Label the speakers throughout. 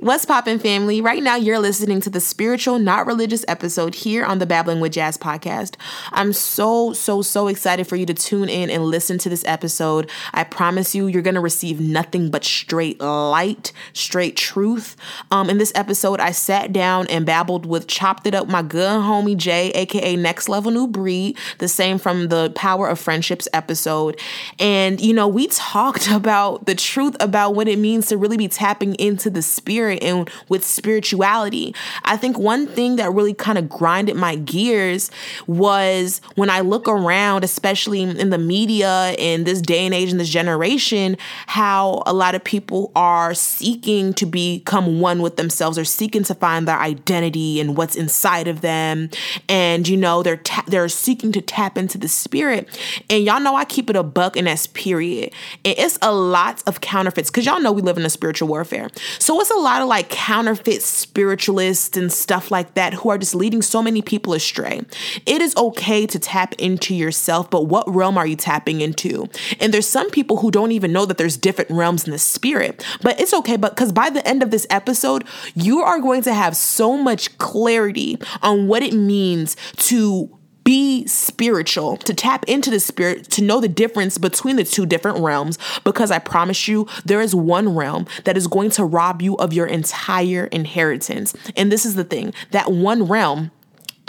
Speaker 1: What's poppin', family? Right now, you're listening to the spiritual, not religious episode here on the Babbling with Jazz podcast. I'm so, so, so excited for you to tune in and listen to this episode. I promise you, you're gonna receive nothing but straight light, straight truth. Um, in this episode, I sat down and babbled with Chopped It Up, my good homie Jay, aka Next Level New Breed, the same from the Power of Friendships episode. And, you know, we talked about the truth about what it means to really be tapping into the spirit spirit and with spirituality. I think one thing that really kind of grinded my gears was when I look around, especially in the media in this day and age in this generation, how a lot of people are seeking to become one with themselves or seeking to find their identity and what's inside of them. And you know, they're ta- they're seeking to tap into the spirit. And y'all know I keep it a buck and that's period. And it's a lot of counterfeits because y'all know we live in a spiritual warfare. So it's a lot lot of like counterfeit spiritualists and stuff like that who are just leading so many people astray. It is okay to tap into yourself, but what realm are you tapping into? And there's some people who don't even know that there's different realms in the spirit. But it's okay, but because by the end of this episode, you are going to have so much clarity on what it means to be spiritual, to tap into the spirit, to know the difference between the two different realms, because I promise you, there is one realm that is going to rob you of your entire inheritance. And this is the thing that one realm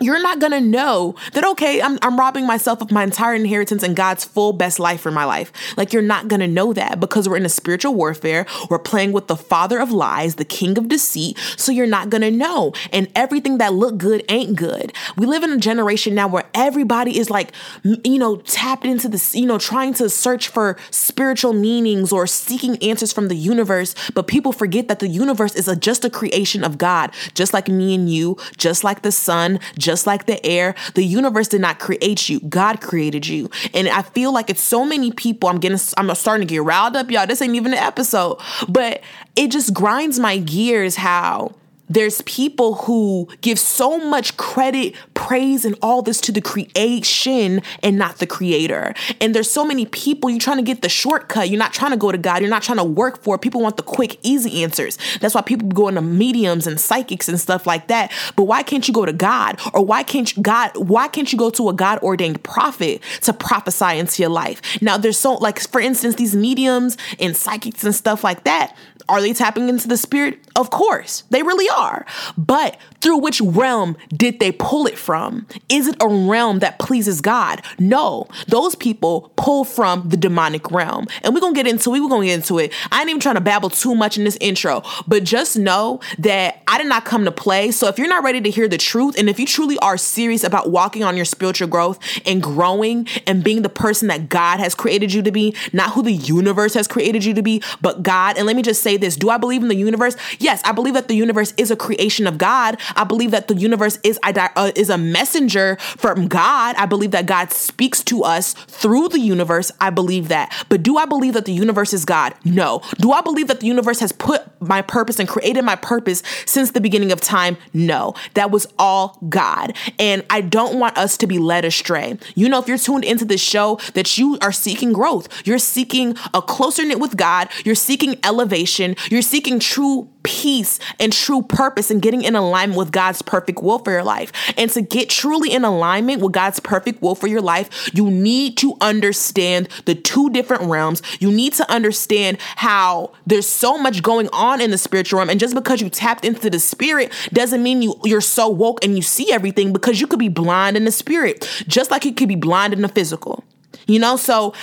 Speaker 1: you're not gonna know that okay I'm, I'm robbing myself of my entire inheritance and god's full best life for my life. Like you're not gonna know that because we're in a spiritual warfare. We're playing with the father of lies the king of deceit. So you're not gonna know. And everything that looked good ain't good. We live in a generation now where everybody is like you know tapped into this you know trying to search for spiritual meanings or seeking answers from the universe. But people forget that the universe is a, just a creation of god. Just like me and you just like the sun just just like the air. The universe did not create you. God created you. And I feel like it's so many people. I'm getting I'm starting to get riled up, y'all. This ain't even an episode. But it just grinds my gears how there's people who give so much credit, praise, and all this to the creation and not the creator. And there's so many people, you're trying to get the shortcut. You're not trying to go to God. You're not trying to work for it. People want the quick, easy answers. That's why people go into mediums and psychics and stuff like that. But why can't you go to God? Or why can't you, God, why can't you go to a God ordained prophet to prophesy into your life? Now, there's so, like, for instance, these mediums and psychics and stuff like that, are they tapping into the spirit? Of course, they really are. But through which realm did they pull it from? Is it a realm that pleases God? No, those people pull from the demonic realm. And we're gonna get into it. We're gonna get into it. I ain't even trying to babble too much in this intro, but just know that I did not come to play. So if you're not ready to hear the truth, and if you truly are serious about walking on your spiritual growth and growing and being the person that God has created you to be, not who the universe has created you to be, but God. And let me just say this Do I believe in the universe? Yes, I believe that the universe is a creation of God. I believe that the universe is, uh, is a messenger from God. I believe that God speaks to us through the universe. I believe that. But do I believe that the universe is God? No. Do I believe that the universe has put my purpose and created my purpose since the beginning of time? No. That was all God. And I don't want us to be led astray. You know, if you're tuned into this show, that you are seeking growth, you're seeking a closer knit with God, you're seeking elevation, you're seeking true peace and true purpose and getting in alignment with God's perfect will for your life. And to get truly in alignment with God's perfect will for your life, you need to understand the two different realms. You need to understand how there's so much going on in the spiritual realm. And just because you tapped into the spirit doesn't mean you, you're so woke and you see everything because you could be blind in the spirit, just like you could be blind in the physical. You know, so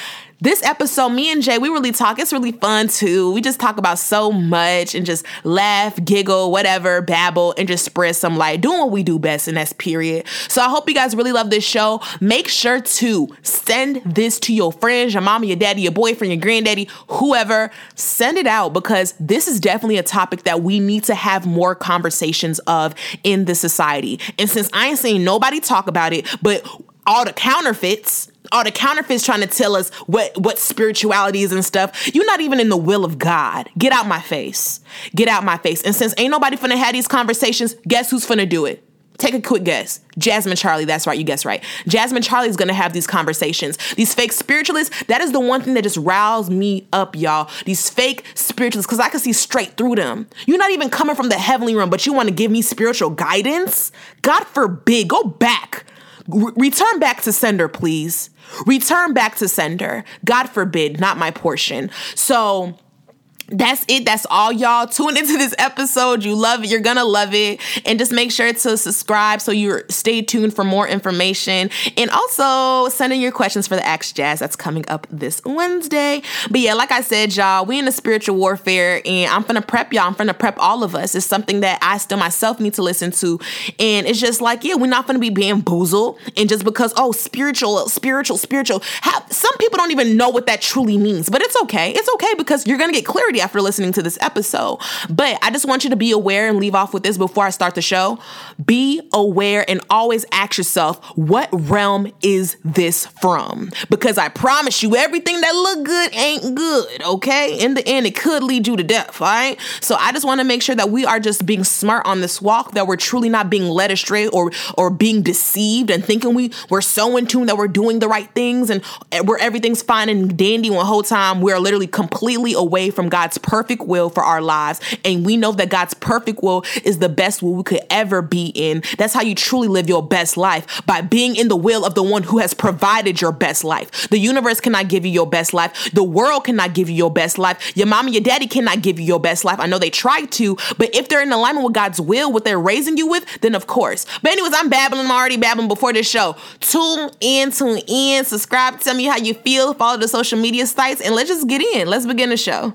Speaker 1: this episode, me and Jay, we really talk. It's really fun too. We just talk about so much and just laugh, giggle, whatever, babble, and just spread some light, doing what we do best, and that's period. So I hope you guys really love this show. Make sure to send this to your friends, your mama, your daddy, your boyfriend, your granddaddy, whoever. Send it out because this is definitely a topic that we need to have more conversations of in the society. And since I ain't seen nobody talk about it, but all the counterfeits all the counterfeits trying to tell us what what spirituality is and stuff. You're not even in the will of God. Get out my face. Get out my face. And since ain't nobody finna have these conversations, guess who's finna do it? Take a quick guess. Jasmine Charlie, that's right, you guess right. Jasmine Charlie is gonna have these conversations. These fake spiritualists, that is the one thing that just riles me up, y'all. These fake spiritualists, because I can see straight through them. You're not even coming from the heavenly realm, but you wanna give me spiritual guidance? God forbid, go back. Re- return back to sender, please. Return back to sender. God forbid, not my portion. So, that's it. That's all y'all. Tune into this episode. You love it. You're gonna love it. And just make sure to subscribe so you stay tuned for more information. And also send in your questions for the Ask Jazz that's coming up this Wednesday. But yeah, like I said, y'all, we in the spiritual warfare and I'm gonna prep y'all. I'm gonna prep all of us. It's something that I still myself need to listen to. And it's just like, yeah, we're not gonna be bamboozled. And just because, oh, spiritual, spiritual, spiritual. Some people don't even know what that truly means. But it's okay. It's okay because you're gonna get clarity after listening to this episode. But I just want you to be aware and leave off with this before I start the show. Be aware and always ask yourself, what realm is this from? Because I promise you, everything that look good ain't good, okay? In the end, it could lead you to death, all right? So I just want to make sure that we are just being smart on this walk, that we're truly not being led astray or or being deceived and thinking we we're so in tune that we're doing the right things and where everything's fine and dandy when whole time we're literally completely away from God's perfect will for our lives. And we know that God's perfect will is the best will we could ever be in. That's how you truly live your best life by being in the will of the one who has provided your best life. The universe cannot give you your best life. The world cannot give you your best life. Your mom and your daddy cannot give you your best life. I know they try to, but if they're in alignment with God's will, what they're raising you with, then of course. But anyways, I'm babbling. I'm already babbling before this show. Tune in, tune in, subscribe, tell me how you feel, follow the social media sites, and let's just get in. Let's begin the show.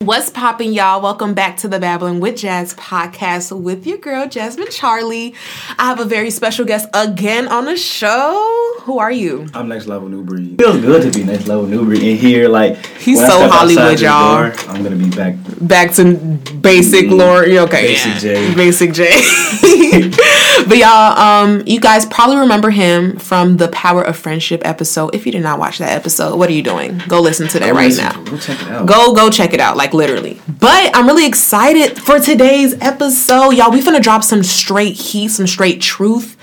Speaker 1: What's popping, y'all? Welcome back to the Babbling with Jazz podcast with your girl, Jasmine Charlie. I have a very special guest again on the show. Who are you?
Speaker 2: I'm Next Level New Breed. Feels good to be Next Level New Breed in here. Like
Speaker 1: he's so Hollywood, y'all.
Speaker 2: Door, I'm gonna be back.
Speaker 1: Back to basic mm-hmm. lore. Okay,
Speaker 2: basic
Speaker 1: yeah.
Speaker 2: J.
Speaker 1: Basic J. but y'all, um, you guys probably remember him from the Power of Friendship episode. If you did not watch that episode, what are you doing? Go listen to that right now.
Speaker 2: Go check it out.
Speaker 1: Go go check it out. Like literally. But I'm really excited for today's episode. Y'all, we finna drop some straight heat, some straight truth.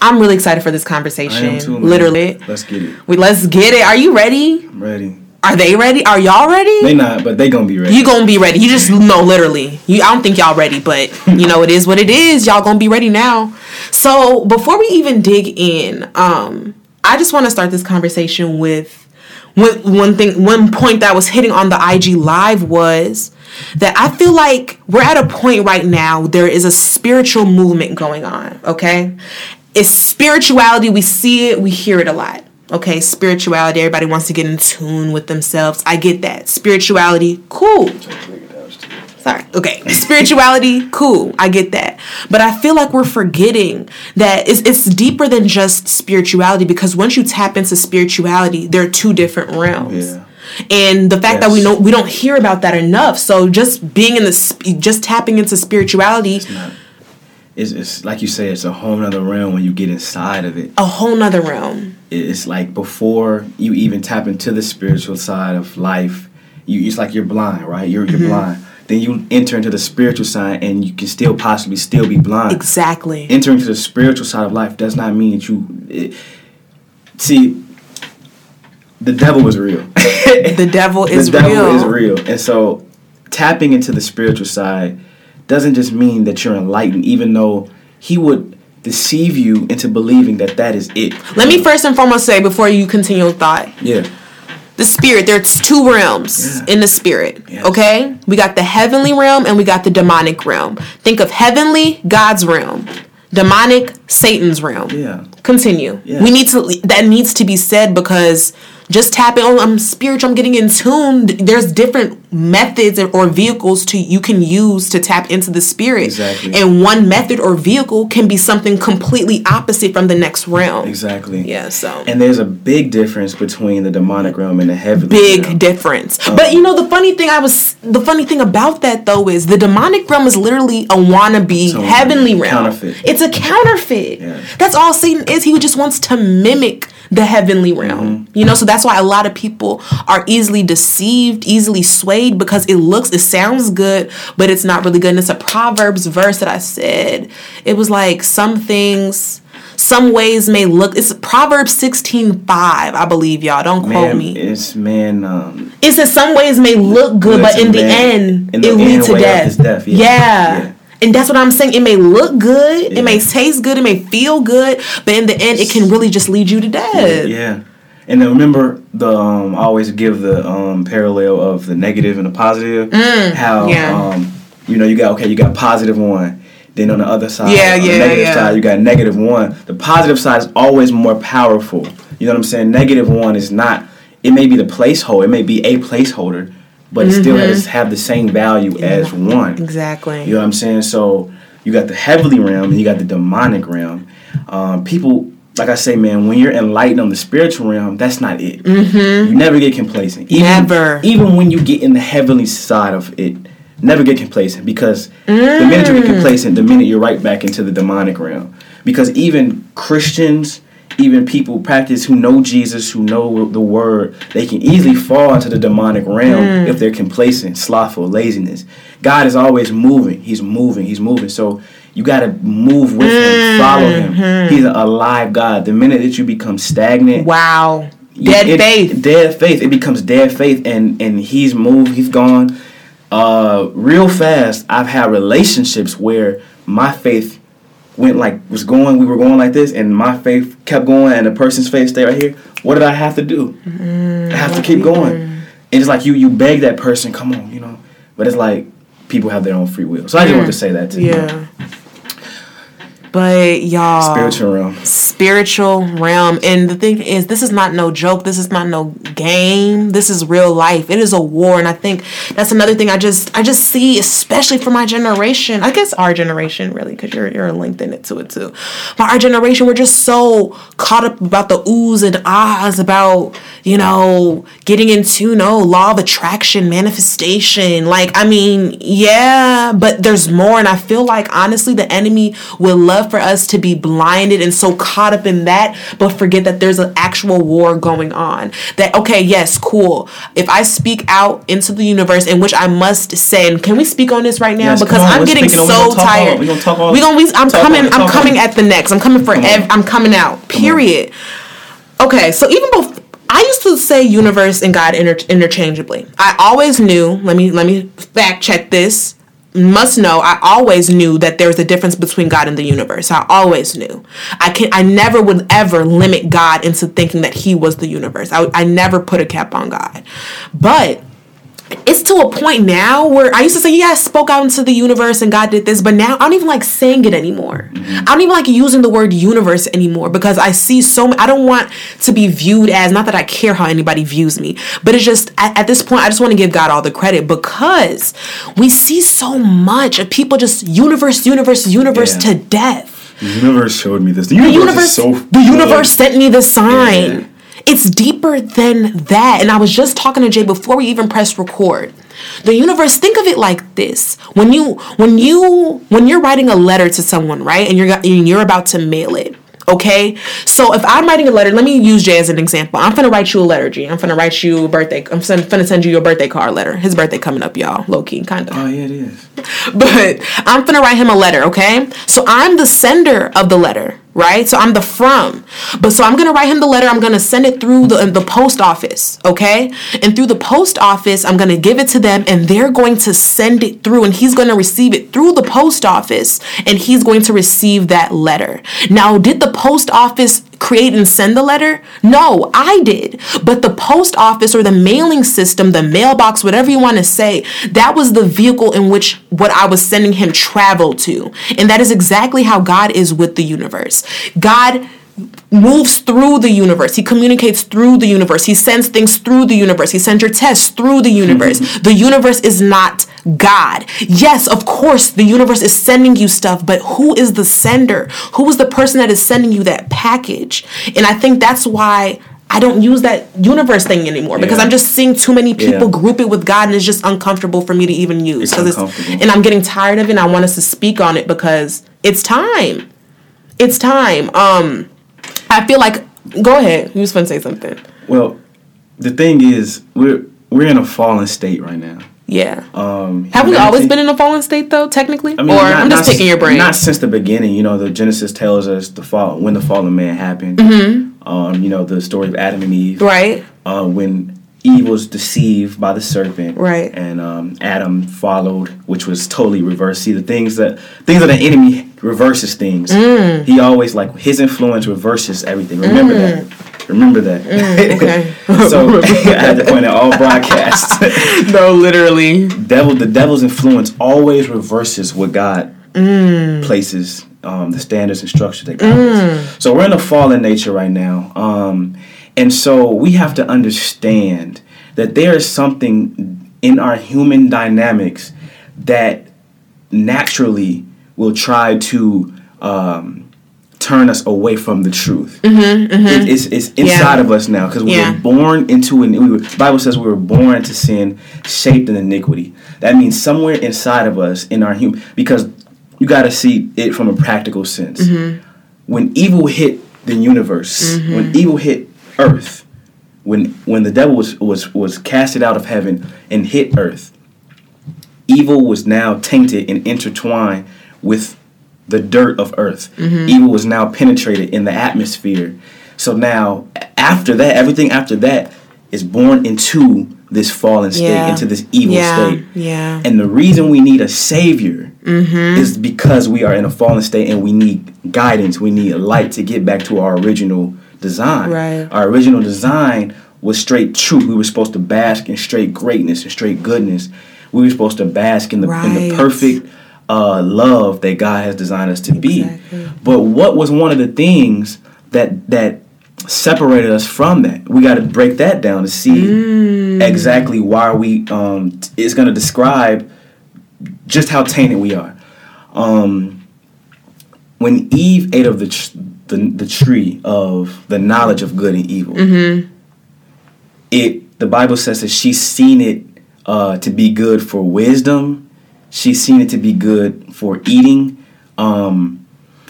Speaker 1: I'm really excited for this conversation.
Speaker 2: Too,
Speaker 1: literally.
Speaker 2: Let's get it.
Speaker 1: We let's get it. Are you ready?
Speaker 2: I'm ready.
Speaker 1: Are they ready? Are y'all ready?
Speaker 2: They not, but they gonna be ready.
Speaker 1: You gonna be ready. You just know literally. You I don't think y'all ready, but you know it is what it is. Y'all gonna be ready now. So before we even dig in, um, I just want to start this conversation with one one thing one point that I was hitting on the IG live was that I feel like we're at a point right now, there is a spiritual movement going on, okay? It's spirituality, we see it, we hear it a lot. Okay, spirituality, everybody wants to get in tune with themselves. I get that. Spirituality, cool. Sorry. Okay. Spirituality, cool. I get that. But I feel like we're forgetting that it's, it's deeper than just spirituality because once you tap into spirituality, there are two different realms.
Speaker 2: Yeah
Speaker 1: and the fact yes. that we know we don't hear about that enough so just being in the just tapping into spirituality
Speaker 2: it's, it's, like you say it's a whole nother realm when you get inside of it.
Speaker 1: A whole nother realm.
Speaker 2: It's like before you even tap into the spiritual side of life you it's like you're blind right? You're, you're mm-hmm. blind. Then you enter into the spiritual side and you can still possibly still be blind.
Speaker 1: Exactly.
Speaker 2: Entering into the spiritual side of life does not mean that you it, see the devil is real.
Speaker 1: the devil is
Speaker 2: the devil
Speaker 1: real.
Speaker 2: is real, and so tapping into the spiritual side doesn't just mean that you're enlightened, even though he would deceive you into believing that that is it.
Speaker 1: Let me first and foremost say before you continue your thought.
Speaker 2: Yeah.
Speaker 1: The spirit, there's two realms yeah. in the spirit. Yes. Okay? We got the heavenly realm and we got the demonic realm. Think of heavenly, God's realm. Demonic, Satan's realm.
Speaker 2: Yeah.
Speaker 1: Continue.
Speaker 2: Yeah.
Speaker 1: We need to. That needs to be said because just tapping. Oh, I'm spiritual. I'm getting in tune. There's different methods or vehicles to you can use to tap into the spirit.
Speaker 2: Exactly.
Speaker 1: And one method or vehicle can be something completely opposite from the next realm.
Speaker 2: Exactly.
Speaker 1: Yeah. So.
Speaker 2: And there's a big difference between the demonic realm and the heavenly
Speaker 1: big
Speaker 2: realm.
Speaker 1: difference. Um, but you know the funny thing I was the funny thing about that though is the demonic realm is literally a wannabe
Speaker 2: a
Speaker 1: heavenly realm.
Speaker 2: counterfeit.
Speaker 1: It's a counterfeit.
Speaker 2: Yeah.
Speaker 1: That's all Satan is. He just wants to mimic the heavenly realm.
Speaker 2: Mm-hmm.
Speaker 1: You know, so that's why a lot of people are easily deceived, easily swayed because it looks it sounds good, but it's not really good. And it's a Proverbs verse that I said. It was like some things some ways may look it's Proverbs 16 5, I believe y'all. Don't quote
Speaker 2: Man,
Speaker 1: me.
Speaker 2: it's man. Um,
Speaker 1: It says some ways may look good,
Speaker 2: Good
Speaker 1: but in the end,
Speaker 2: In the
Speaker 1: it leads to death.
Speaker 2: death, yeah.
Speaker 1: Yeah.
Speaker 2: Yeah.
Speaker 1: And that's what I'm saying. It may look good,
Speaker 2: Yeah.
Speaker 1: it may taste good, it may feel good, but in the end, it can really just lead you to death.
Speaker 2: yeah. And then remember the um, I always give the um, parallel of the negative and the positive. how
Speaker 1: Mm, yeah.
Speaker 2: um, you know you got okay you got positive one. Then on the other side,
Speaker 1: Yeah,
Speaker 2: on the negative
Speaker 1: yeah.
Speaker 2: side, you got negative one. The positive side is always more powerful. You know what I'm saying? Negative one is not. It may be the placeholder. It may be a placeholder, but it still
Speaker 1: Mm-hmm.
Speaker 2: has have the same value as one.
Speaker 1: Exactly.
Speaker 2: You know what I'm saying? So you got the heavenly realm and you got the demonic realm. Um, people, like I say, man, when you're enlightened on the spiritual realm, that's not it. You never get complacent. Even,
Speaker 1: Mm-hmm. Never.
Speaker 2: Even when you get in the heavenly side of it, never get complacent because the minute you get
Speaker 1: Mm.
Speaker 2: complacent, the minute you're right back into the demonic realm. Because even Christians, even people practice who know Jesus, who know the word, they can easily fall into the demonic realm
Speaker 1: Mm.
Speaker 2: if they're complacent, slothful, laziness. God is always moving. He's moving. He's moving. So you got to move with him, follow him.
Speaker 1: Mm-hmm.
Speaker 2: He's an alive God. The minute that you become stagnant,
Speaker 1: Wow. Dead
Speaker 2: it-
Speaker 1: faith.
Speaker 2: Dead faith. It becomes dead faith, and and he's moved. He's gone. Uh, real fast. I've had relationships where my faith went like was going. We were going like this, and my faith kept going, and the person's faith stayed right here. What did I have to do? I have to keep going. And it's like you you beg that person, come on, you know. But it's like people have their own free will. So I just want to say that to you.
Speaker 1: Yeah. But y'all,
Speaker 2: Spiritual realm.
Speaker 1: Spiritual realm. And the thing is, this is not no joke. This is not no game. This is real life. It is a war. And I think that's another thing I just I just see, especially for my generation. I guess our generation, really, because you're you're linked in it to it too. But our generation, we're just so caught up about the oohs and ahs about, you know, getting into no law of attraction, manifestation. Like, I mean, yeah, but there's more. And I feel like honestly the enemy would love for us to be blinded and so caught up in that, but forget that there's an actual war going on. That okay, yes, cool. If I speak out into the universe, in which I must say, can we speak on this right now?
Speaker 2: Yes,
Speaker 1: because
Speaker 2: on,
Speaker 1: I'm getting
Speaker 2: speaking on- we
Speaker 1: so
Speaker 2: talk all-
Speaker 1: tired.
Speaker 2: we gonna talk all-
Speaker 1: We gonna. We, I'm coming. I'm coming at the next. I'm coming for. Ev- I'm coming out. Period. Okay, so even both. I used to say universe and God inter- interchangeably. I always knew. Let me let me fact check this. Must know. I always knew that there was a difference between God and the universe. I always knew. I can. I never would ever limit God into thinking that He was the universe. I, I never put a cap on God, but it's to a point now where I used to say, yeah, I spoke out into the universe and God did this, but now I don't even like saying it anymore. I don't even like using the word universe anymore because I see so many, I don't want to be viewed as, not that I care how anybody views me, but it's just at, at this point, I just want to give God all the credit because we see so much of people just universe, universe, universe
Speaker 2: Yeah.
Speaker 1: to death.
Speaker 2: The universe showed me this. The
Speaker 1: The
Speaker 2: universe,
Speaker 1: universe,
Speaker 2: is so
Speaker 1: the universe sent me the sign.
Speaker 2: Yeah.
Speaker 1: It's deeper than that. And I was just talking to Jay before we even pressed record. The universe, think of it like this. When you when you when you're writing a letter to someone, right? And you're and you're about to mail it. Okay? So if I'm writing a letter, let me use Jay as an example. I'm gonna write you a letter, G. I'm gonna write you a birthday. I'm send, gonna send you your birthday card letter. His birthday coming up, y'all. Low key, kind of
Speaker 2: Oh yeah, it is.
Speaker 1: but I'm gonna write him a letter, okay? So I'm the sender of the letter, right? So I'm the from. But so I'm gonna write him the letter. I'm gonna send it through the the post office, okay? And through the post office, I'm gonna give it to them, and they're going to send it through, and he's gonna receive it through the post office, and he's going to receive that letter. Now, did the post office create and send the letter? No, I did. But the post office or the mailing system, the mailbox, whatever you want to say, that was the vehicle in which what I was sending him traveled to. And that is exactly how God is with the universe. God moves through the universe. He communicates through the universe. He sends things through the universe. He sends your tests through the universe. the universe is not God. Yes, of course, the universe is sending you stuff, but who is the sender? Who is the person that is sending you that package? And I think that's why I don't use that universe thing anymore because
Speaker 2: Yeah.
Speaker 1: I'm just seeing too many people
Speaker 2: Yeah.
Speaker 1: group it with God and it's just uncomfortable for me to even use.
Speaker 2: It's uncomfortable.
Speaker 1: and I'm getting tired of it and I want us to speak on it because it's time. It's time. Um I feel like go ahead. You was gonna say something.
Speaker 2: Well, the thing is, we're we're in a fallen state right now.
Speaker 1: Yeah.
Speaker 2: Um,
Speaker 1: Have we always been in a fallen state though, technically?
Speaker 2: I mean,
Speaker 1: or
Speaker 2: not-
Speaker 1: I'm just picking your brain.
Speaker 2: Not since the beginning. You know, the Genesis tells us the fall when the fallen man happened. Um, you know, the story of Adam and Eve.
Speaker 1: Mm-hmm. right?
Speaker 2: Uh, when Eve was deceived by the serpent.
Speaker 1: Right.
Speaker 2: And um, Adam followed, which was totally reversed. See, the things that things that the enemy reverses things.
Speaker 1: Mm.
Speaker 2: He always like his influence reverses everything. Remember that. Remember that.
Speaker 1: Mm, okay.
Speaker 2: so I had to point out all broadcasts.
Speaker 1: no, literally.
Speaker 2: devil the devil's influence always reverses what God
Speaker 1: Mm.
Speaker 2: places um, the standards and structure that God places. So we're in a fallen nature right now, um, and so we have to understand that there is something in our human dynamics that naturally will try to um, turn us away from the truth. It- it's, it's inside of us now because we
Speaker 1: Mm-hmm, Yeah.
Speaker 2: were born into an. We were, the Bible says we were born into sin, shaped in iniquity. That means somewhere inside of us, in our human, because you got to see it from a practical sense.
Speaker 1: Mm-hmm.
Speaker 2: When evil hit the universe, when evil hit Earth, when when the devil was was was casted out of heaven and hit Earth, evil was now tainted and intertwined with the dirt of earth.
Speaker 1: Mm-hmm.
Speaker 2: Evil was now penetrated in the atmosphere. So now, after that, everything after that is born into this fallen state,
Speaker 1: Yeah.
Speaker 2: into this evil
Speaker 1: Yeah,
Speaker 2: state.
Speaker 1: yeah.
Speaker 2: And the reason we need a savior
Speaker 1: Mm-hmm.
Speaker 2: is because we are in a fallen state and we need guidance. We need a light to get back to our original design.
Speaker 1: Right.
Speaker 2: Our original design was straight truth. We were supposed to bask in straight greatness and straight goodness. We were supposed to bask in the in the perfect uh, love that God has designed us to be. But what was one of the things that that separated us from that? We got to break that down to see
Speaker 1: Mm.
Speaker 2: exactly why we. Um, it's going to describe just how tainted we are. Um, when Eve ate of the, the the tree of the knowledge of good and evil, it the Bible says that she's seen it uh, to be good for wisdom. She's seen it to be good for eating. Um,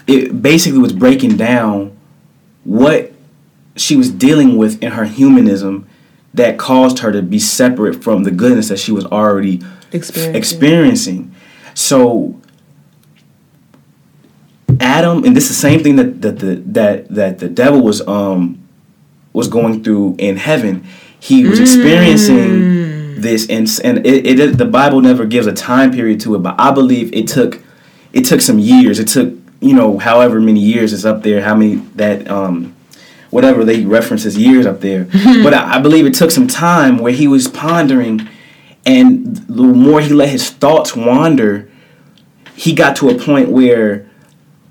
Speaker 2: it basically was breaking down what she was dealing with in her humanism that caused her to be separate from the goodness that she was already
Speaker 1: Experiencing.
Speaker 2: experiencing. So Adam, and this is the same thing that that the that that the devil was um was going through in heaven. He was experiencing this, and and it, it the Bible never gives a time period to it, but I believe it took it took some years. It took you know however many years is up there, how many that um whatever they reference as years up there. but I, I believe it took some time where he was pondering, and the more he let his thoughts wander, he got to a point where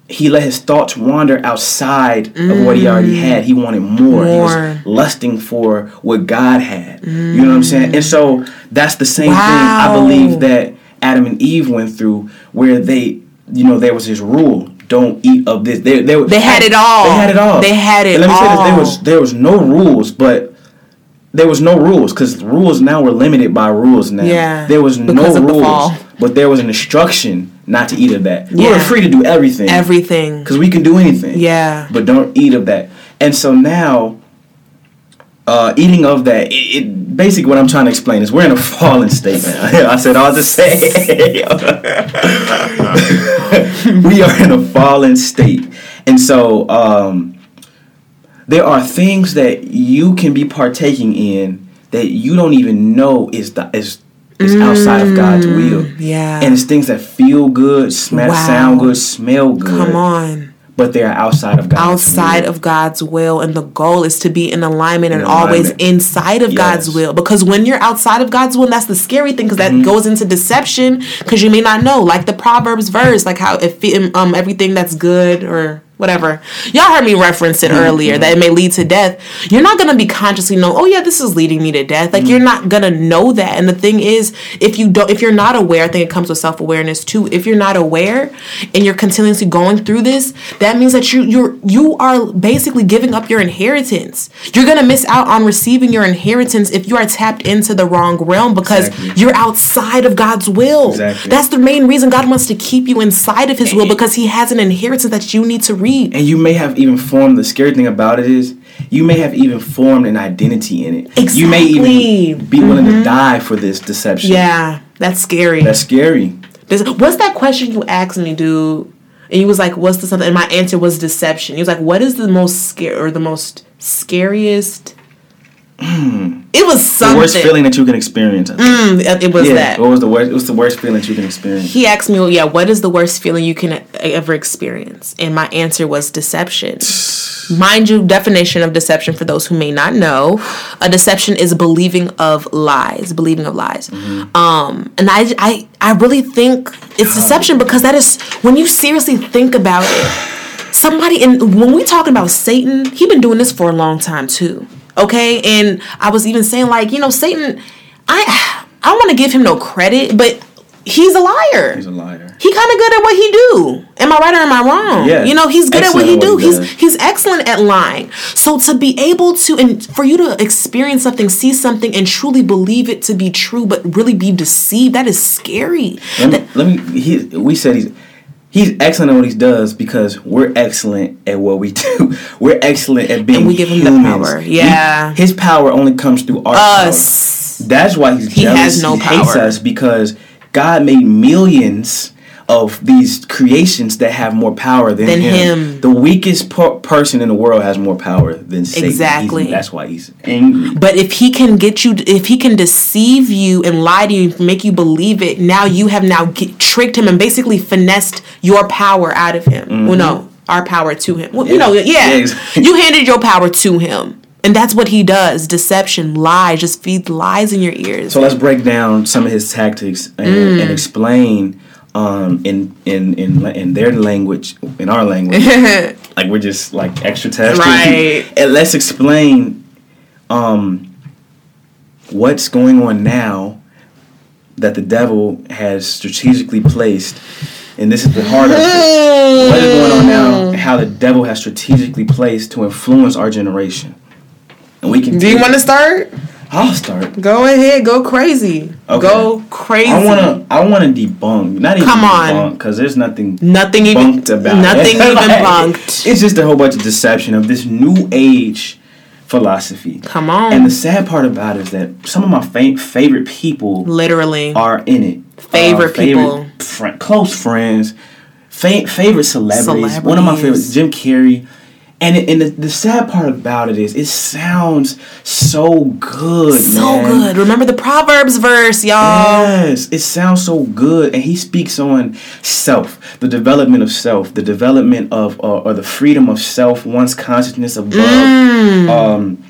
Speaker 2: he let his thoughts wander outside of what he mm. already had. He wanted more. He
Speaker 1: More.
Speaker 2: was lusting for what God had. You know what I'm mm. saying? And so that's the same thing I believe that Adam and Eve went through, where they, you know, there was this rule: don't eat of this. They, they,
Speaker 1: They had it all.
Speaker 2: They had it all.
Speaker 1: They had it
Speaker 2: And let me say this: there
Speaker 1: all.
Speaker 2: was there was no rules, but there was no rules because rules now were limited by rules now.
Speaker 1: Yeah,
Speaker 2: There was no
Speaker 1: of the
Speaker 2: rules, but there was an instruction not to eat of that. We're free to do everything.
Speaker 1: Everything.
Speaker 2: Because we can do anything.
Speaker 1: Yeah.
Speaker 2: But don't eat of that. And so now, uh, eating of that, it, it basically what I'm trying to explain is we're in a fallen state now. I said all to say. we are in a fallen state. And so um, there are things that you can be partaking in that you don't even know is the is is outside of God's will.
Speaker 1: Mm, yeah.
Speaker 2: And it's things that feel good, smell,
Speaker 1: Wow.
Speaker 2: sound good, smell good.
Speaker 1: Come on.
Speaker 2: But they are outside of God's
Speaker 1: outside
Speaker 2: will.
Speaker 1: of God's will and the goal is to be in alignment
Speaker 2: In
Speaker 1: and always inside of God's will because when you're outside of God's will that's the scary thing because that
Speaker 2: Mm-hmm.
Speaker 1: goes into deception because you may not know like the proverbs verse like how if um everything that's good or whatever. Y'all heard me reference it earlier that it may lead to death. You're not gonna be consciously know, oh yeah, this is leading me to death. Like you're not gonna know that. And the thing is, if you don't if you're not aware, I think it comes with self awareness too. If you're not aware and you're continuously going through this, that means that you you're you are basically giving up your inheritance. You're gonna miss out on receiving your inheritance if you are tapped into the wrong realm because
Speaker 2: Exactly.
Speaker 1: you're outside of God's will.
Speaker 2: Exactly.
Speaker 1: That's the main reason God wants to keep you inside of his will because he has an inheritance that you need to
Speaker 2: And you may have even formed the scary thing about it is you may have even formed an identity in it. You may even be willing to mm-hmm. die for this deception.
Speaker 1: Yeah, that's scary.
Speaker 2: That's scary.
Speaker 1: This- what's that question you asked me, dude? And you was like, "What's the something?" And my answer was deception. He was like, "What is the most scare or the most scariest?" It was
Speaker 2: The
Speaker 1: something.
Speaker 2: worst feeling that you can experience.
Speaker 1: Mm, it was
Speaker 2: yeah.
Speaker 1: that.
Speaker 2: What was the worst? What's the worst feeling that you can experience?
Speaker 1: He asked me, "Yeah, what is the worst feeling you can ever experience?" And my answer was deception. Mind you, definition of deception for those who may not know, a deception is believing of lies, believing of lies. Um, and I, I, I really think it's deception because that is when you seriously think about it. Somebody and when we talking about Satan, he been doing this for a long time too. Okay, and I was even saying like, you know, Satan, I, I don't want to give him no credit, but he's a liar
Speaker 2: He's a liar.
Speaker 1: he kind of good at what he do. Am I right or am I wrong?
Speaker 2: Yeah.
Speaker 1: You know, he's good at what he do.
Speaker 2: he
Speaker 1: he's
Speaker 2: does.
Speaker 1: he's excellent at lying. So to be able to and for you to experience something, see something, and truly believe it to be true, but really be deceived, that is scary.
Speaker 2: Let me. Let me he, we said he's. He's excellent at what he does because we're excellent at what we do. We're excellent at being And
Speaker 1: we give him the power.
Speaker 2: We-
Speaker 1: Yeah.
Speaker 2: his power only comes through our
Speaker 1: Us.
Speaker 2: power. That's why he's
Speaker 1: He
Speaker 2: jealous.
Speaker 1: has no
Speaker 2: he hates
Speaker 1: power.
Speaker 2: us because God made millions of these creations that have more power than,
Speaker 1: Than
Speaker 2: him.
Speaker 1: him.
Speaker 2: The weakest per- person in the world has more power than Satan. He's-
Speaker 1: Exactly.
Speaker 2: that's why he's angry.
Speaker 1: But if he can get you, if he can deceive you and lie to you, make you believe it, now you have now get, tricked him and basically finessed your power out of him. Well, no, our power to him. Well, You know, yeah,
Speaker 2: Mm-hmm. Yeah, exactly.
Speaker 1: you handed your power to him, and that's what he does: deception, lies, just feeds lies in your ears.
Speaker 2: So let's break down some of his tactics and,
Speaker 1: Mm.
Speaker 2: and explain um, in, in in in their language, in our language, like we're just like extraterrestrial.
Speaker 1: Right.
Speaker 2: And let's explain um, what's going on now that the devil has strategically placed, and this is the heart of it. What is going on now? and How the devil has strategically placed to influence our generation. And we can.
Speaker 1: Do you want to start?
Speaker 2: I'll start.
Speaker 1: Go ahead, go crazy,
Speaker 2: Okay.
Speaker 1: go crazy.
Speaker 2: I wanna I wanna debunk, not even
Speaker 1: Come on.
Speaker 2: debunk, because there's nothing
Speaker 1: nothing even
Speaker 2: about
Speaker 1: nothing
Speaker 2: it.
Speaker 1: even
Speaker 2: Like,
Speaker 1: bunked.
Speaker 2: It's just a whole bunch of deception of this new age philosophy.
Speaker 1: Come on,
Speaker 2: And the sad part about it is that some of my fa- favorite people
Speaker 1: literally.
Speaker 2: are in it.
Speaker 1: Favorite uh, people.
Speaker 2: fri- close friends, fa- favorite celebrities. One of my favorites, Jim Carrey. And it, and the, the sad part about it is, it sounds so good,
Speaker 1: so
Speaker 2: man.
Speaker 1: good. Remember the Proverbs verse, y'all.
Speaker 2: Yes, it sounds so good, and he speaks on self, the development of self, the development of uh, or the freedom of self, one's consciousness above,
Speaker 1: Mm.
Speaker 2: um,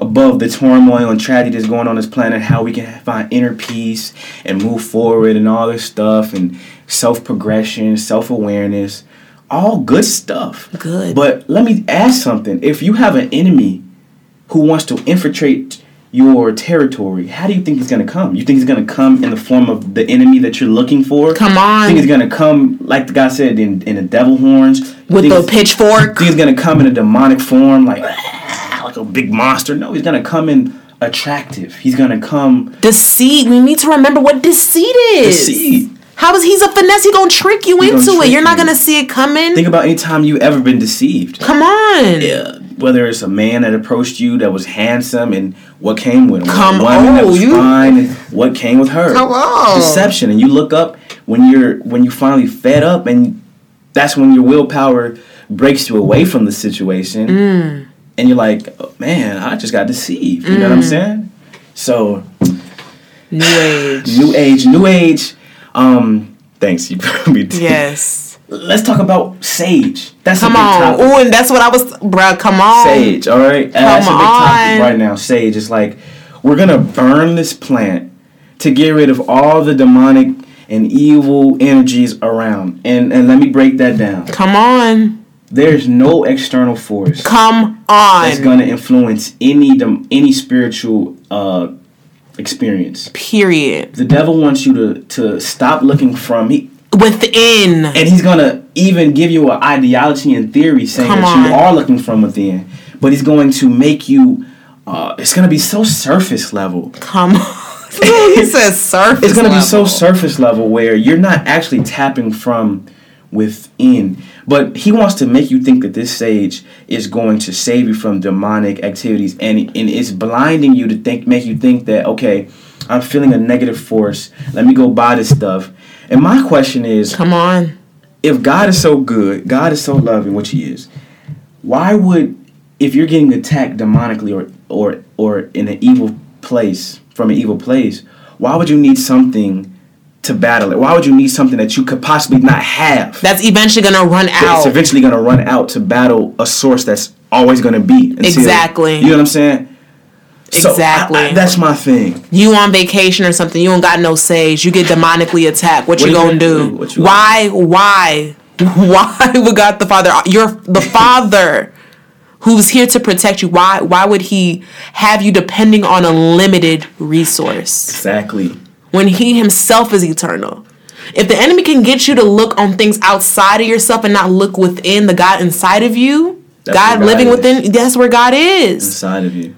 Speaker 2: above the turmoil and tragedy that's going on this planet. How we can find inner peace and move forward, and all this stuff, and self progression, self awareness, all good stuff.
Speaker 1: Good.
Speaker 2: But let me ask something: If you have an enemy who wants to infiltrate your territory, how do you think he's going to come? You think he's going to come in the form of the enemy that you're looking for?
Speaker 1: Come
Speaker 2: You
Speaker 1: on.
Speaker 2: think he's going to come, like the guy said, in, in the devil horns?
Speaker 1: With the pitchfork.
Speaker 2: think he's going to come in a demonic form, like, ah, like a big monster? No, he's going to come in attractive. He's going to come
Speaker 1: Deceit. We need to remember what deceit is.
Speaker 2: deceit.
Speaker 1: How is he's a finesse? He gonna trick you
Speaker 2: He
Speaker 1: into it. You're not
Speaker 2: you.
Speaker 1: gonna see it coming.
Speaker 2: Think about any time you ever been deceived.
Speaker 1: Come on.
Speaker 2: Yeah, whether it's a man that approached you that was handsome and what came with him,
Speaker 1: Come
Speaker 2: a woman that
Speaker 1: on,
Speaker 2: was
Speaker 1: you-
Speaker 2: fine and what came with her.
Speaker 1: Come on.
Speaker 2: deception, and you look up when you're when you finally fed up, and that's when your willpower breaks you away from the situation,
Speaker 1: Mm.
Speaker 2: and you're like, oh, man, I just got deceived. You know what I'm
Speaker 1: Mm.
Speaker 2: saying? So
Speaker 1: New age.
Speaker 2: new age, new age. Um, thanks. You probably did.
Speaker 1: Yes.
Speaker 2: Let's talk about sage. That's
Speaker 1: Come
Speaker 2: a big
Speaker 1: on.
Speaker 2: topic.
Speaker 1: Ooh, and that's what I was, bruh. Come on.
Speaker 2: Sage, all right? That's a big
Speaker 1: on.
Speaker 2: topic right now. Sage is like, we're going to burn this plant to get rid of all the demonic and evil energies around. And and let me break that down.
Speaker 1: Come on.
Speaker 2: there's no external force
Speaker 1: Come on.
Speaker 2: that's gonna influence any dem- any spiritual uh, experience.
Speaker 1: Period.
Speaker 2: The devil wants you to to stop looking from he,
Speaker 1: Within.
Speaker 2: and he's gonna even give you an ideology and theory saying
Speaker 1: Come
Speaker 2: that you are looking from within, but he's going to make you. Uh, it's gonna be so surface level.
Speaker 1: Come on. he says surface.
Speaker 2: It's gonna be so surface level where you're not actually tapping from within. But he wants to make you think that this sage is going to save you from demonic activities, and and it's blinding you to think, make you think that okay, I'm feeling a negative force. Let me go buy this stuff. And my question is,
Speaker 1: Come on.
Speaker 2: if God is so good, God is so loving, which He is, why would if you're getting attacked demonically or or or in an evil place from an evil place, why would you need something to battle it? Why would you need something that you could possibly not have?
Speaker 1: That's eventually gonna run out.
Speaker 2: It's eventually gonna run out to battle a source that's always gonna be until-
Speaker 1: Exactly.
Speaker 2: You know what I'm saying? So, I-
Speaker 1: Exactly.
Speaker 2: I- that's my thing.
Speaker 1: you on vacation or something, you don't got no sage, you get demonically attacked. What,
Speaker 2: What
Speaker 1: you gonna
Speaker 2: gonna
Speaker 1: do?
Speaker 2: do? You
Speaker 1: why? Why? Why would God the Father? You're the Father who's here to protect you. Why? Why would He have you depending on a limited resource
Speaker 2: Exactly.
Speaker 1: When He Himself is eternal? If the enemy can get you to look on things outside of yourself and not look within the God inside of you, God,
Speaker 2: God
Speaker 1: living
Speaker 2: is.
Speaker 1: within, that's where God is.
Speaker 2: Inside of you.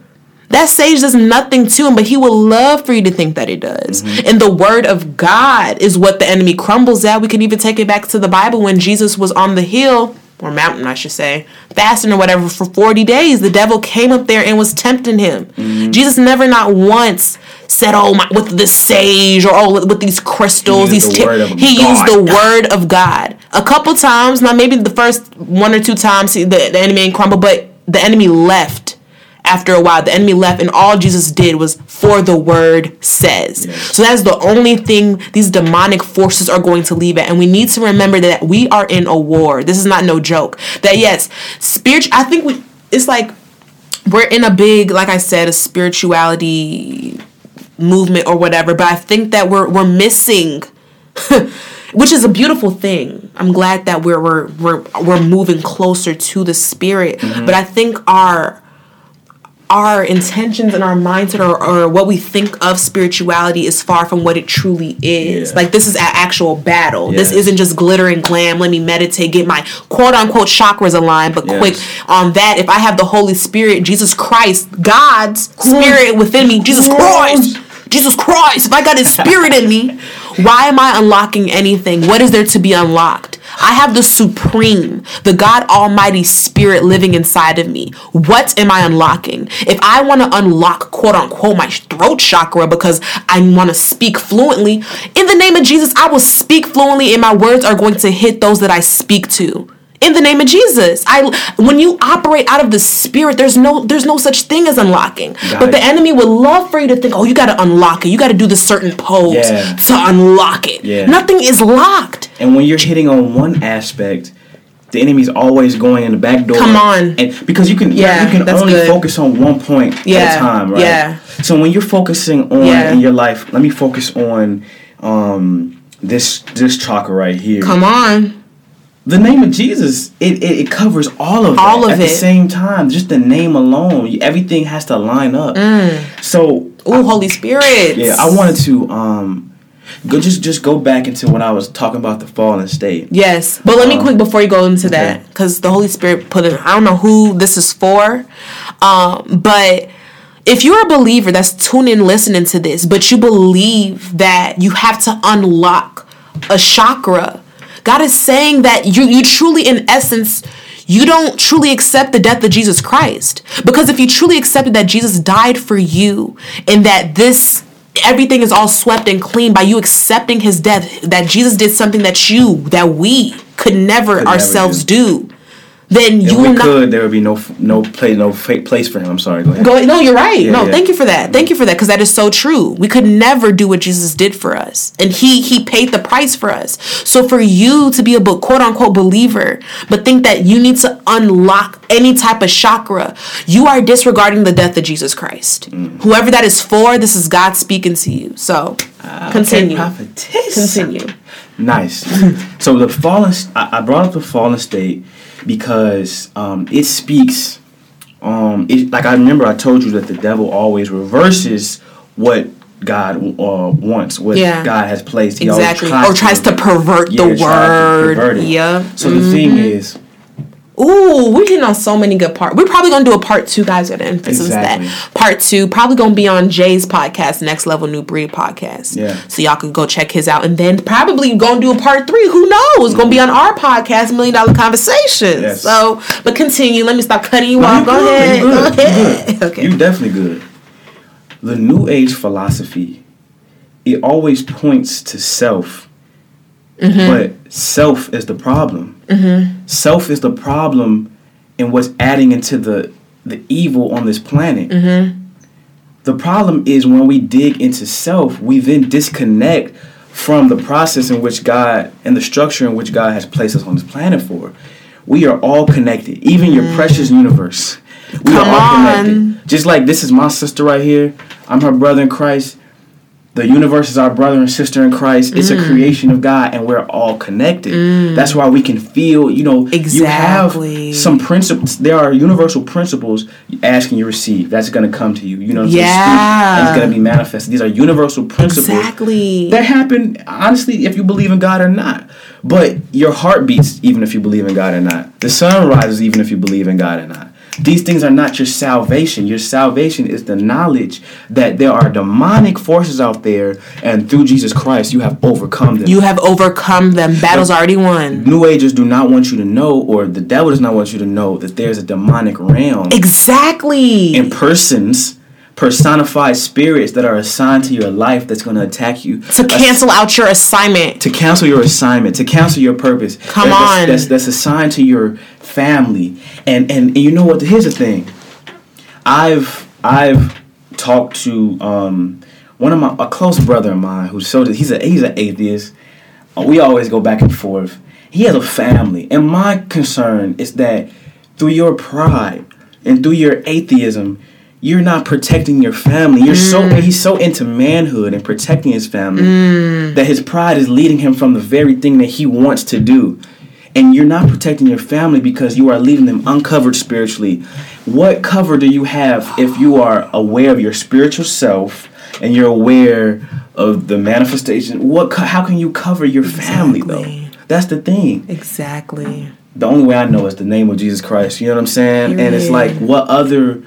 Speaker 1: That sage does nothing to him, but he would love for you to think that it does.
Speaker 2: Mm-hmm.
Speaker 1: And the word of God is what the enemy crumbles at. We can even take it back to the Bible when Jesus was on the hill, or mountain, I should say, fasting or whatever for 40 days. The devil came up there and was tempting him.
Speaker 2: Mm-hmm.
Speaker 1: Jesus never, not once, said, Oh, my, with the sage or oh, with these crystals.
Speaker 2: He used
Speaker 1: these
Speaker 2: the
Speaker 1: ti-"
Speaker 2: word of
Speaker 1: he
Speaker 2: God.
Speaker 1: used the word of God. A couple times, now maybe the first one or two times the, the enemy ain't crumbled, but the enemy left after a while the enemy left and all jesus did was for the word says so that's the only thing these demonic forces are going to leave at and we need to remember that we are in a war this is not no joke that yes spiritual i think we it's like we're in a big like i said a spirituality movement or whatever but i think that we're we're missing which is a beautiful thing. I'm glad that we're we're we're, we're moving closer to the spirit.
Speaker 2: Mm-hmm.
Speaker 1: But I think our our intentions and our mindset or, or what we think of spirituality is far from what it truly is.
Speaker 2: Yeah.
Speaker 1: Like this is an actual battle. This isn't just glitter and glam. Let me meditate, get my quote unquote chakras aligned. But
Speaker 2: Yes.
Speaker 1: quick on that, if I have the Holy Spirit, Jesus Christ, God's spirit within me, Jesus Christ. Jesus Christ, if I got his spirit in me, why am I unlocking anything? What is there to be unlocked? I have the supreme, the God Almighty Spirit living inside of me. What am I unlocking? If I want to unlock, quote unquote, my throat chakra because I want to speak fluently, in the name of Jesus, I will speak fluently and my words are going to hit those that I speak to in the name of Jesus. I when you operate out of the spirit, there's no there's no such thing as unlocking. but the enemy would love for you to think, oh, you got to unlock it. You got to do the certain pose
Speaker 2: Yeah.
Speaker 1: to unlock it.
Speaker 2: Yeah.
Speaker 1: Nothing is locked.
Speaker 2: And when you're hitting on one aspect, the enemy's always going in the back door.
Speaker 1: Come on.
Speaker 2: And because you can
Speaker 1: Yeah,
Speaker 2: you can only
Speaker 1: good.
Speaker 2: focus on one point at a time, right?
Speaker 1: yeah.
Speaker 2: So when you're focusing on
Speaker 1: Yeah.
Speaker 2: in your life, let me focus on um this this chakra right here.
Speaker 1: Come on.
Speaker 2: The name of Jesus, it, it, it covers all of
Speaker 1: All
Speaker 2: that
Speaker 1: of
Speaker 2: at the same time. Just the name alone, everything has to line up. So
Speaker 1: Ooh, Holy Spirit.
Speaker 2: yeah, I wanted to um go just just go back into when I was talking about the fallen state.
Speaker 1: Yes, but let me
Speaker 2: Um,
Speaker 1: quick before you go into
Speaker 2: okay.
Speaker 1: that, because the Holy Spirit put it. I don't know who this is for, um, but if you're a believer that's tuning in, listening to this, but you believe that you have to unlock a chakra, God is saying that you you truly, in essence. You don't truly accept the death of Jesus Christ. Because if you truly accepted that Jesus died for you and that this everything is all swept and clean by you accepting his death that jesus did something that you that we could never
Speaker 2: never
Speaker 1: ourselves do, then
Speaker 2: If
Speaker 1: will
Speaker 2: we
Speaker 1: not
Speaker 2: could, there would be no no place no place for him. I'm sorry. Go ahead.
Speaker 1: go no you're right no
Speaker 2: yeah.
Speaker 1: thank you for that thank you for that because that is so true we could never do what jesus did for us and he he paid the price for us so for you to be a quote unquote believer but think that you need to unlock any type of chakra you are disregarding the death of jesus christ
Speaker 2: Mm.
Speaker 1: whoever that is for this is god speaking to you so
Speaker 2: Ah,
Speaker 1: Continue.
Speaker 2: Okay, prophetess.
Speaker 1: Continue.
Speaker 2: Nice. so the fallen, I, I brought up the fallen state because um, it speaks. Um, it, like I remember, I told you that the devil always reverses what God uh, wants, what
Speaker 1: Yeah.
Speaker 2: God has placed. He always
Speaker 1: Exactly. Or tries to pervert
Speaker 2: Yeah,
Speaker 1: the
Speaker 2: tries to
Speaker 1: word.
Speaker 2: pervert.
Speaker 1: Yeah. Mm-hmm.
Speaker 2: So the thing is,
Speaker 1: Ooh, we're hitting on so many good parts. We're probably gonna do a part two, guys. Gonna emphasis
Speaker 2: Exactly.
Speaker 1: that part two. Probably gonna be on Jay's podcast, Next Level New Breed podcast.
Speaker 2: Yeah.
Speaker 1: So y'all can go check his out, and then probably gonna do a part three. Who knows? Gonna be on our podcast, Million Dollar Conversations.
Speaker 2: Yes.
Speaker 1: So, but continue. Let me stop cutting you
Speaker 2: No,
Speaker 1: off. Go ahead. Go ahead. Okay.
Speaker 2: you definitely good. The New Age philosophy, it always points to self,
Speaker 1: Mm-hmm.
Speaker 2: but self is the problem. Self is the problem in what's adding into the the evil on this planet.
Speaker 1: Mm-hmm.
Speaker 2: The problem is when we dig into self, we then disconnect from the process in which God and the structure in which God has placed us on this planet for. We are all connected, even your precious universe. We.
Speaker 1: Come
Speaker 2: are all
Speaker 1: on.
Speaker 2: connected. Just like this is my sister right here. I'm her brother in Christ. The universe is our brother and sister in Christ. It's
Speaker 1: Mm.
Speaker 2: a creation of God, and we're all connected. That's why we can feel, you know,
Speaker 1: exactly.
Speaker 2: you have some principles. There are universal principles. You ask and you receive. That's going to come to you. You know, what I'm saying?
Speaker 1: Yeah.
Speaker 2: it's going to be manifested. These are universal principles
Speaker 1: Exactly.
Speaker 2: that happen honestly if you believe in God or not. But your heart beats even if you believe in God or not. The sun rises even if you believe in God or not. These things are not your salvation. Your salvation is the knowledge that there are demonic forces out there, and through Jesus Christ, you have overcome them.
Speaker 1: you have overcome them. Battle's already won.
Speaker 2: New Agers do not want you to know, or the devil does not want you to know, that there's a demonic realm
Speaker 1: Exactly.
Speaker 2: and persons, personified spirits that are assigned to your life that's going to attack you.
Speaker 1: to cancel out your assignment.
Speaker 2: to cancel your assignment, to cancel your purpose.
Speaker 1: Come
Speaker 2: That- that's,
Speaker 1: on.
Speaker 2: That's, that's assigned to your family. And, and and you know what? Here's the thing. I've I've talked to um, one of my a close brother of mine who's so he's a he's an atheist. Uh, We always go back and forth. He has a family, and my concern is that through your pride and through your atheism, you're not protecting your family. You're so he's so into manhood and protecting his family that his pride is leading him from the very thing that he wants to do. And you're not protecting your family because you are leaving them uncovered spiritually. What cover do you have if you are aware of your spiritual self and you're aware of the manifestation? What co- how can you cover your family
Speaker 1: Exactly.
Speaker 2: though? That's the thing
Speaker 1: Exactly.
Speaker 2: the only way I know is the name of Jesus Christ. You know what I'm saying? And it's like, what other,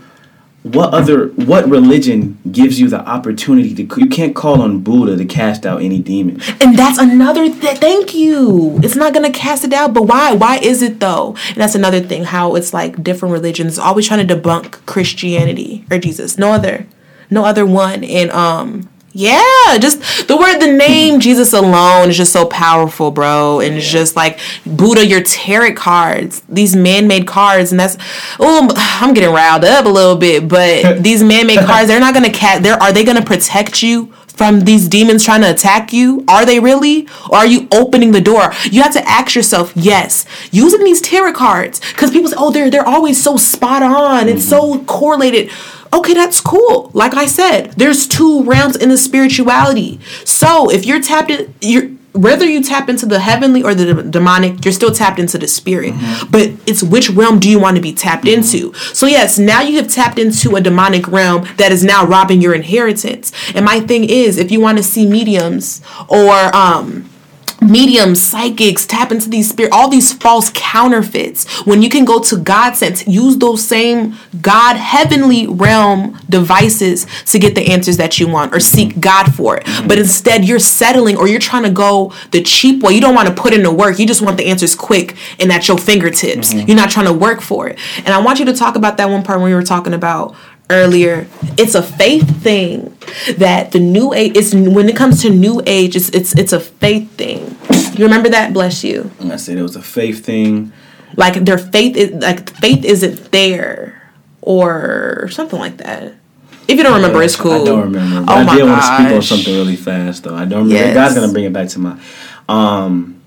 Speaker 2: what other, what religion gives you the opportunity to? You can't call on Buddha to cast out any demon.
Speaker 1: And that's another th- thank you. It's not gonna cast it out, but why? Why is it though? And that's another thing. How it's like different religions always trying to debunk Christianity or Jesus. No other, no other one. And um, yeah, just the word, the name hmm. Jesus alone is just so powerful, bro. And it's just like Buddha, your tarot cards, these man-made cards, and that's oh, I'm getting riled up a little bit. But these man-made cards, they're not gonna cat. They're are they gonna protect you? From these demons trying to attack you? Are they really? Or are you opening the door? You have to ask yourself, yes, using these tarot cards, because people say, oh, they're they're always so spot on, it's so mm-hmm. correlated. Okay, that's cool. Like I said, there's two realms in the spirituality. So if you're tapped in, you're whether you tap into the heavenly or the de- demonic, you're still tapped into the spirit. But it's which realm do you want to be tapped into? So, yes, now you have tapped into a demonic realm that is now robbing your inheritance. And my thing is, if you want to see mediums or, um, mediums, psychics, tap into these spirit, all these false counterfeits. When you can go to God sense, use those same God heavenly realm devices to get the answers that you want or seek God for it. Mm-hmm. But instead you're settling or you're trying to go the cheap way. You don't want to put in the work. You just want the answers quick and at your fingertips. Mm-hmm. You're not trying to work for it. And I want you to talk about that one part when we were talking about earlier it's a faith thing that the new age it's when it comes to new age it's it's it's a faith thing you remember that bless you
Speaker 2: I said it was a faith thing.
Speaker 1: like their faith is like faith isn't there or something like that if you don't remember it's cool
Speaker 2: I don't remember.
Speaker 1: Oh
Speaker 2: I
Speaker 1: my
Speaker 2: did want to speak on something really fast though. I don't remember.
Speaker 1: Yes.
Speaker 2: God's gonna bring it back to my. Um,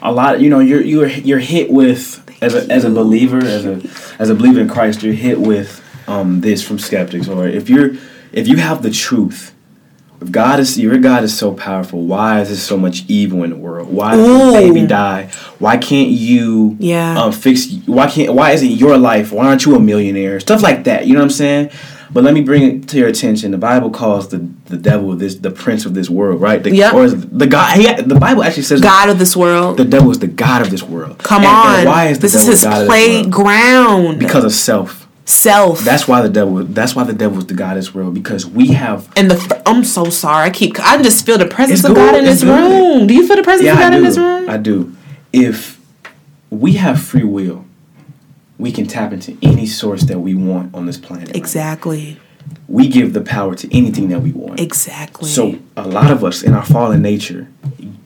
Speaker 2: a lot. You know, you're you're you're hit with as a as a believer as a as a believer in Christ. You're hit with um this from skeptics, or if you're if you have the truth, if God is your God is so powerful, why is there so much evil in the world? Why does
Speaker 1: Ooh.
Speaker 2: the baby die? Why can't you
Speaker 1: Yeah.
Speaker 2: um, fix why can't why isn't your life? Why aren't you a millionaire? Stuff like that. You know what I'm saying? But let me bring it to your attention. The Bible calls the, the devil this the prince of this world, right? The,
Speaker 1: Yep.
Speaker 2: Or is the God? He, the Bible actually says
Speaker 1: God of this world.
Speaker 2: the devil is the god of this world.
Speaker 1: Come
Speaker 2: And-
Speaker 1: on.
Speaker 2: and why is
Speaker 1: this is his
Speaker 2: the god of this world?
Speaker 1: playground.
Speaker 2: Because of self.
Speaker 1: Self.
Speaker 2: That's why the devil. That's why the devil is the god of this world. Because we have.
Speaker 1: and the I'm so sorry. I keep I just feel the presence of God in this
Speaker 2: good.
Speaker 1: room. Do you feel the presence
Speaker 2: Yeah,
Speaker 1: of God in this room?
Speaker 2: I do. If we have free will, we can tap into any source that we want on this planet. right?
Speaker 1: exactly.
Speaker 2: We give the power to anything that we want.
Speaker 1: Exactly.
Speaker 2: So a lot of us in our fallen nature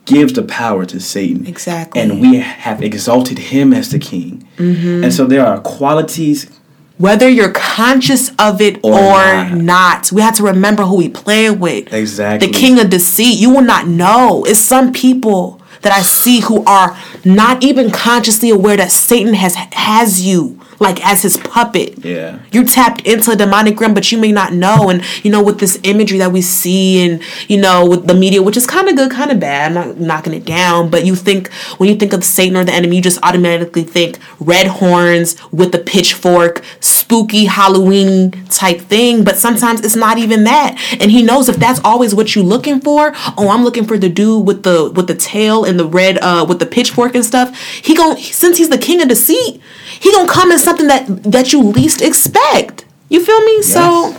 Speaker 2: gives the power to Satan.
Speaker 1: Exactly.
Speaker 2: And we have exalted him as the king.
Speaker 1: Mm-hmm.
Speaker 2: And so there are qualities
Speaker 1: whether you're conscious of it or,
Speaker 2: Or
Speaker 1: not.
Speaker 2: not.
Speaker 1: we have to remember who we playing with.
Speaker 2: Exactly.
Speaker 1: The king of deceit. You will not know. It's some people that I see who are not even consciously aware that Satan has has you like as his puppet.
Speaker 2: Yeah.
Speaker 1: You tapped into a demonic realm, but you may not know. And you know, with this imagery that we see, and you know, with the media, which is kind of good, kind of bad. I'm not knocking it down, but you think when you think of the Satan or the enemy, you just automatically think red horns with the pitchfork, spooky Halloween type thing. But sometimes it's not even that. And he knows if that's always what you're looking for. Oh, I'm looking for the dude with the with the tail and the red uh with the pitchfork and stuff. He gon' since he's the king of deceit, he gonna come in something that that you least expect. You feel me? So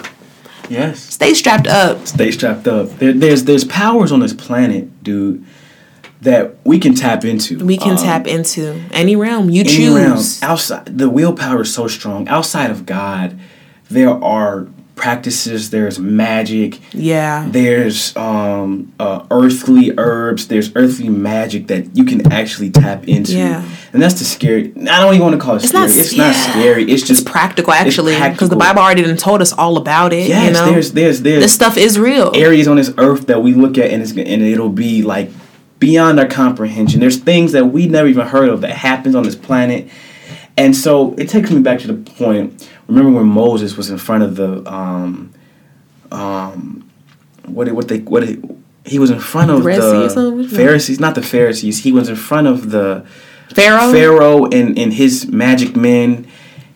Speaker 2: Yes.
Speaker 1: stay strapped up.
Speaker 2: Stay strapped up. There, there's there's powers on this planet, dude, that we can tap into.
Speaker 1: We can
Speaker 2: Um,
Speaker 1: tap into any realm you
Speaker 2: any
Speaker 1: choose.
Speaker 2: realm. outside the willpower is so strong outside of god there are practices there's magic
Speaker 1: Yeah.
Speaker 2: there's um uh, earthly herbs there's earthly magic that you can actually tap into
Speaker 1: Yeah.
Speaker 2: and that's the scary i don't even want to call it
Speaker 1: It's
Speaker 2: scary
Speaker 1: not.
Speaker 2: it's not scary it's just
Speaker 1: It's practical, actually, because the. Bible already done told us all about it.
Speaker 2: yes
Speaker 1: you know,
Speaker 2: there's there's there's
Speaker 1: this stuff is real.
Speaker 2: areas on this earth that we look at and it's and it'll be like beyond our comprehension. There's things that we never even heard of that happens on this planet. And so it takes me back to the point. Remember when Moses was in front of the um um what what they what it, he was in front of
Speaker 1: Red Sea or something?
Speaker 2: the Pharisees, not the Pharisees. He was in front of the
Speaker 1: Pharaoh.
Speaker 2: Pharaoh and, and his magic men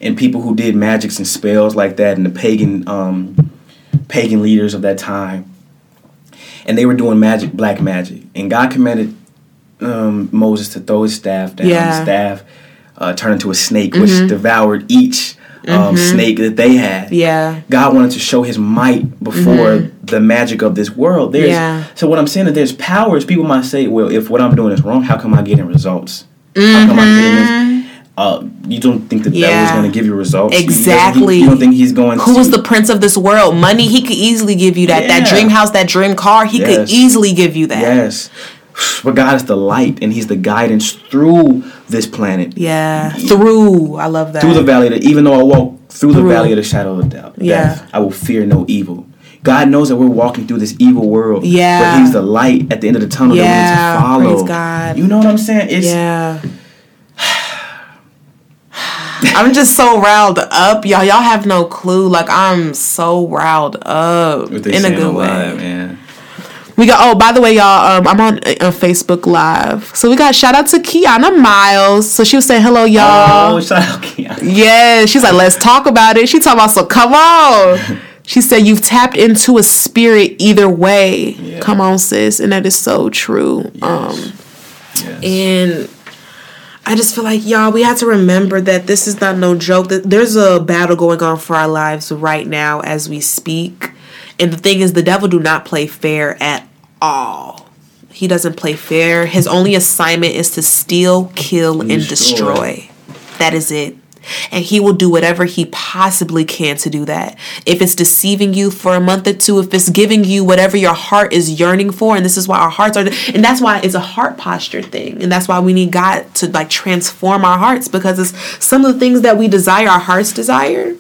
Speaker 2: and people who did magics and spells like that and the pagan um, pagan leaders of that time. And they were doing magic, black magic. And God commanded um, Moses to throw his staff down.
Speaker 1: Yeah. Mm-hmm.
Speaker 2: Staff uh, turned into a snake, which devoured each um, snake that they had.
Speaker 1: Yeah.
Speaker 2: God wanted to show his might before the magic of this world. There's,
Speaker 1: Mm-hmm. Yeah.
Speaker 2: So what I'm saying is there's powers. People might say, well, if what I'm doing is wrong, how come I'm getting results? How come I'm getting this? Uh, you don't think the devil is
Speaker 1: Mm-hmm.
Speaker 2: Going to give you results? You- you-
Speaker 1: Exactly.
Speaker 2: You, don't think he's going
Speaker 1: Who
Speaker 2: to?
Speaker 1: was the prince of this world? Money, he could easily give you that. That dream house, that dream car, he could easily give you that.
Speaker 2: Yes. But God is the light and he's the guidance through this planet.
Speaker 1: Yeah. Through. I love that.
Speaker 2: Through the valley, that even though I walk through the valley of the shadow of death,
Speaker 1: Yeah.
Speaker 2: death, I will fear no evil. God knows that we're walking through this evil world.
Speaker 1: Yeah.
Speaker 2: But He's the light at the end of the tunnel
Speaker 1: Yeah,
Speaker 2: that we need to follow.
Speaker 1: praise God.
Speaker 2: You know what I'm saying? It's
Speaker 1: Yeah. I'm just so riled up, y'all. Y'all have no clue. Like I'm so riled up in a good way.
Speaker 2: man.
Speaker 1: We got. Oh, by the way, y'all. Um, I'm on on Facebook Live, so we got shout out to Kiana Miles. So she was saying hello, y'all.
Speaker 2: Oh, shout out Kiana.
Speaker 1: Yeah, she's like, let's talk about it. She talking about so come on. She said you've tapped into a spirit either way.
Speaker 2: Yeah.
Speaker 1: Come on, sis, and that is so true. Um,
Speaker 2: Yes.
Speaker 1: and I just feel like y'all, we have to remember that this is not no joke. That there's a battle going on for our lives right now as we speak. And the thing is, the devil do not play fair at all. He doesn't play fair. His only assignment is to steal, kill, and
Speaker 2: Destroy.
Speaker 1: destroy. That is it. And he will do whatever he possibly can to do that. If it's deceiving you for a month or two, if it's giving you whatever your heart is yearning for, and this is why our hearts are, and that's why it's a heart posture thing. And that's why we need God to like transform our hearts because it's some of the things that we desire, our hearts desire,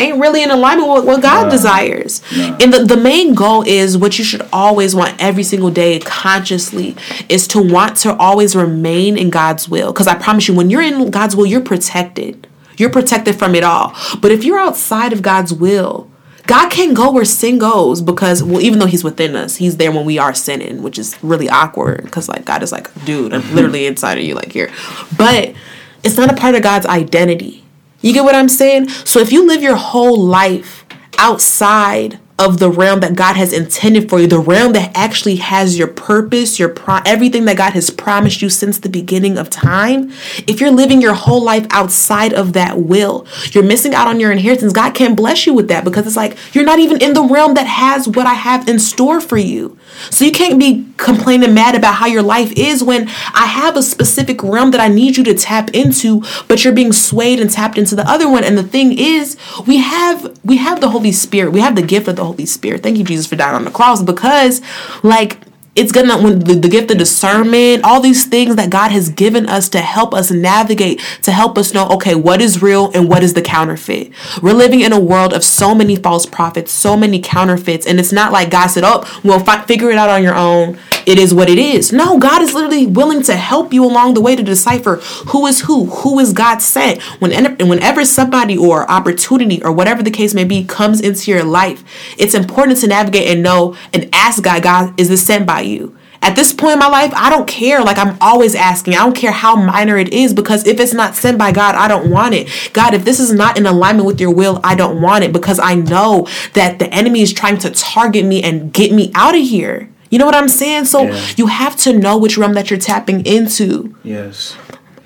Speaker 1: ain't really in alignment with what God
Speaker 2: Nah.
Speaker 1: desires.
Speaker 2: Nah.
Speaker 1: And the, the main goal is what you should always want every single day consciously is to want to always remain in God's will. Because I promise you, when you're in God's will, you're protected. You're protected from it all. But if you're outside of God's will, God can't go where sin goes because well, even though He's within us, He's there when we are sinning, which is really awkward because like God is like, dude, I'm literally inside of you, like here. But it's not a part of God's identity. You get what I'm saying? So if you live your whole life outside of the realm that God has intended for you, the realm that actually has your purpose, your pro- everything that God has promised you since the beginning of time. If you're living your whole life outside of that will, you're missing out on your inheritance. God can't bless you with that because it's like you're not even in the realm that has what I have in store for you. So you can't be complaining mad about how your life is when I have a specific realm that I need you to tap into, but you're being swayed and tapped into the other one. And the thing is, we have we have the Holy Spirit. We have the gift of the Holy Spirit. Thank you, Jesus, for dying on the cross because like it's gonna when the, the gift of discernment all these things that god has given us to help us navigate to help us know okay what is real and what is the counterfeit we're living in a world of so many false prophets so many counterfeits and it's not like god said oh well fi- figure it out on your own it is what it is. No, God is literally willing to help you along the way to decipher who is who, who is God sent. Whenever, whenever somebody or opportunity or whatever the case may be comes into your life, it's important to navigate and know and ask God, God, is this sent by you? At this point in my life, I don't care. Like, I'm always asking. I don't care how minor it is because if it's not sent by God, I don't want it. God, if this is not in alignment with your will, I don't want it because I know that the enemy is trying to target me and get me out of here. You know what I'm saying? So
Speaker 2: Yeah.
Speaker 1: you have to know which realm that you're tapping into.
Speaker 2: Yes.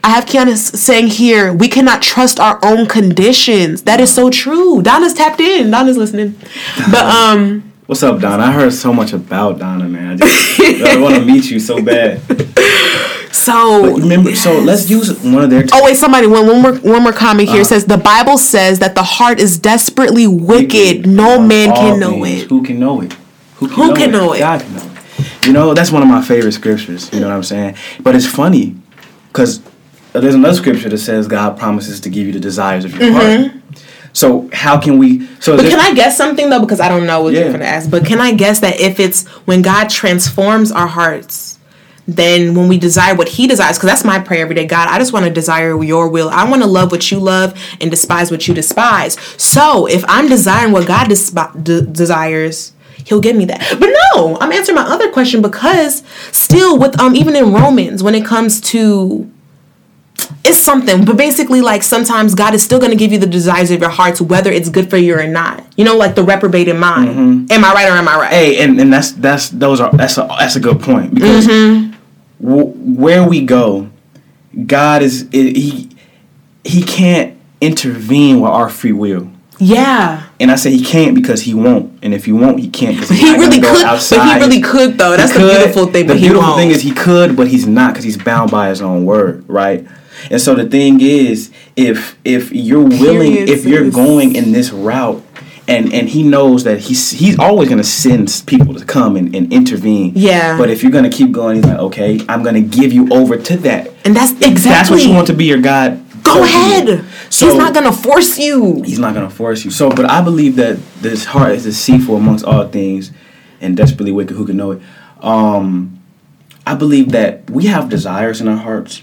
Speaker 1: I have Kiana saying here, we cannot trust our own conditions. That is so true. Donna's tapped in. Donna's listening. But um
Speaker 2: What's up, Donna? I heard so much about Donna, man. I just I want to meet you so bad.
Speaker 1: so
Speaker 2: Remember, so let's use one of their.
Speaker 1: Oh wait, somebody one, one more one more comment here
Speaker 2: Uh.
Speaker 1: says the Bible says that the heart is desperately wicked. No man can know
Speaker 2: things.
Speaker 1: it.
Speaker 2: Who can know it? Who can,
Speaker 1: Who
Speaker 2: know,
Speaker 1: can
Speaker 2: it?
Speaker 1: know it?
Speaker 2: God can know it. You know, that's one of my favorite scriptures. You know what I'm saying? But it's funny because there's another scripture that says God promises to give you the desires of your heart. So how can we? So
Speaker 1: Mm-hmm. But can I guess something though? Because I don't know what
Speaker 2: Yeah.
Speaker 1: you're gonna ask. But can I guess that if it's when God transforms our hearts, then when we desire what He desires, because that's my prayer every day. God, I just want to desire Your will. I want to love what You love and despise what You despise. So if I'm desiring what God despi- de- desires. He'll give me that. But no, I'm answering my other question because still with um even in Romans when it comes to it's something, but basically, like sometimes God is still going to give you the desires of your hearts, whether it's good for you or not. You know, like the reprobated mind. Am I right or am I right?
Speaker 2: Hey, and, and that's that's those are that's a that's a good point because
Speaker 1: Mm-hmm.
Speaker 2: w- where we go, God is he he can't intervene with our free will.
Speaker 1: Yeah,
Speaker 2: And I say he can't because he won't, and if he won't, he can't because
Speaker 1: he really could, but he really could though. That's the beautiful thing.
Speaker 2: The
Speaker 1: but he
Speaker 2: beautiful thing is he could, but he's not because he's bound by his own word, right? And so the thing is, if if you're willing,
Speaker 1: Period,
Speaker 2: if you're going in this route, and and he knows that he's he's always gonna send people to come and, and intervene.
Speaker 1: Yeah.
Speaker 2: But if you're gonna keep going, he's like, okay, I'm gonna give you over to that.
Speaker 1: and that's exactly.
Speaker 2: That's what you want to be your God.
Speaker 1: Go
Speaker 2: so
Speaker 1: ahead.
Speaker 2: it. So
Speaker 1: He's not gonna force you.
Speaker 2: He's not gonna force you. So, but I believe that this heart is deceitful amongst all things, and desperately wicked. Who can know it? Um, I believe that we have desires in our hearts.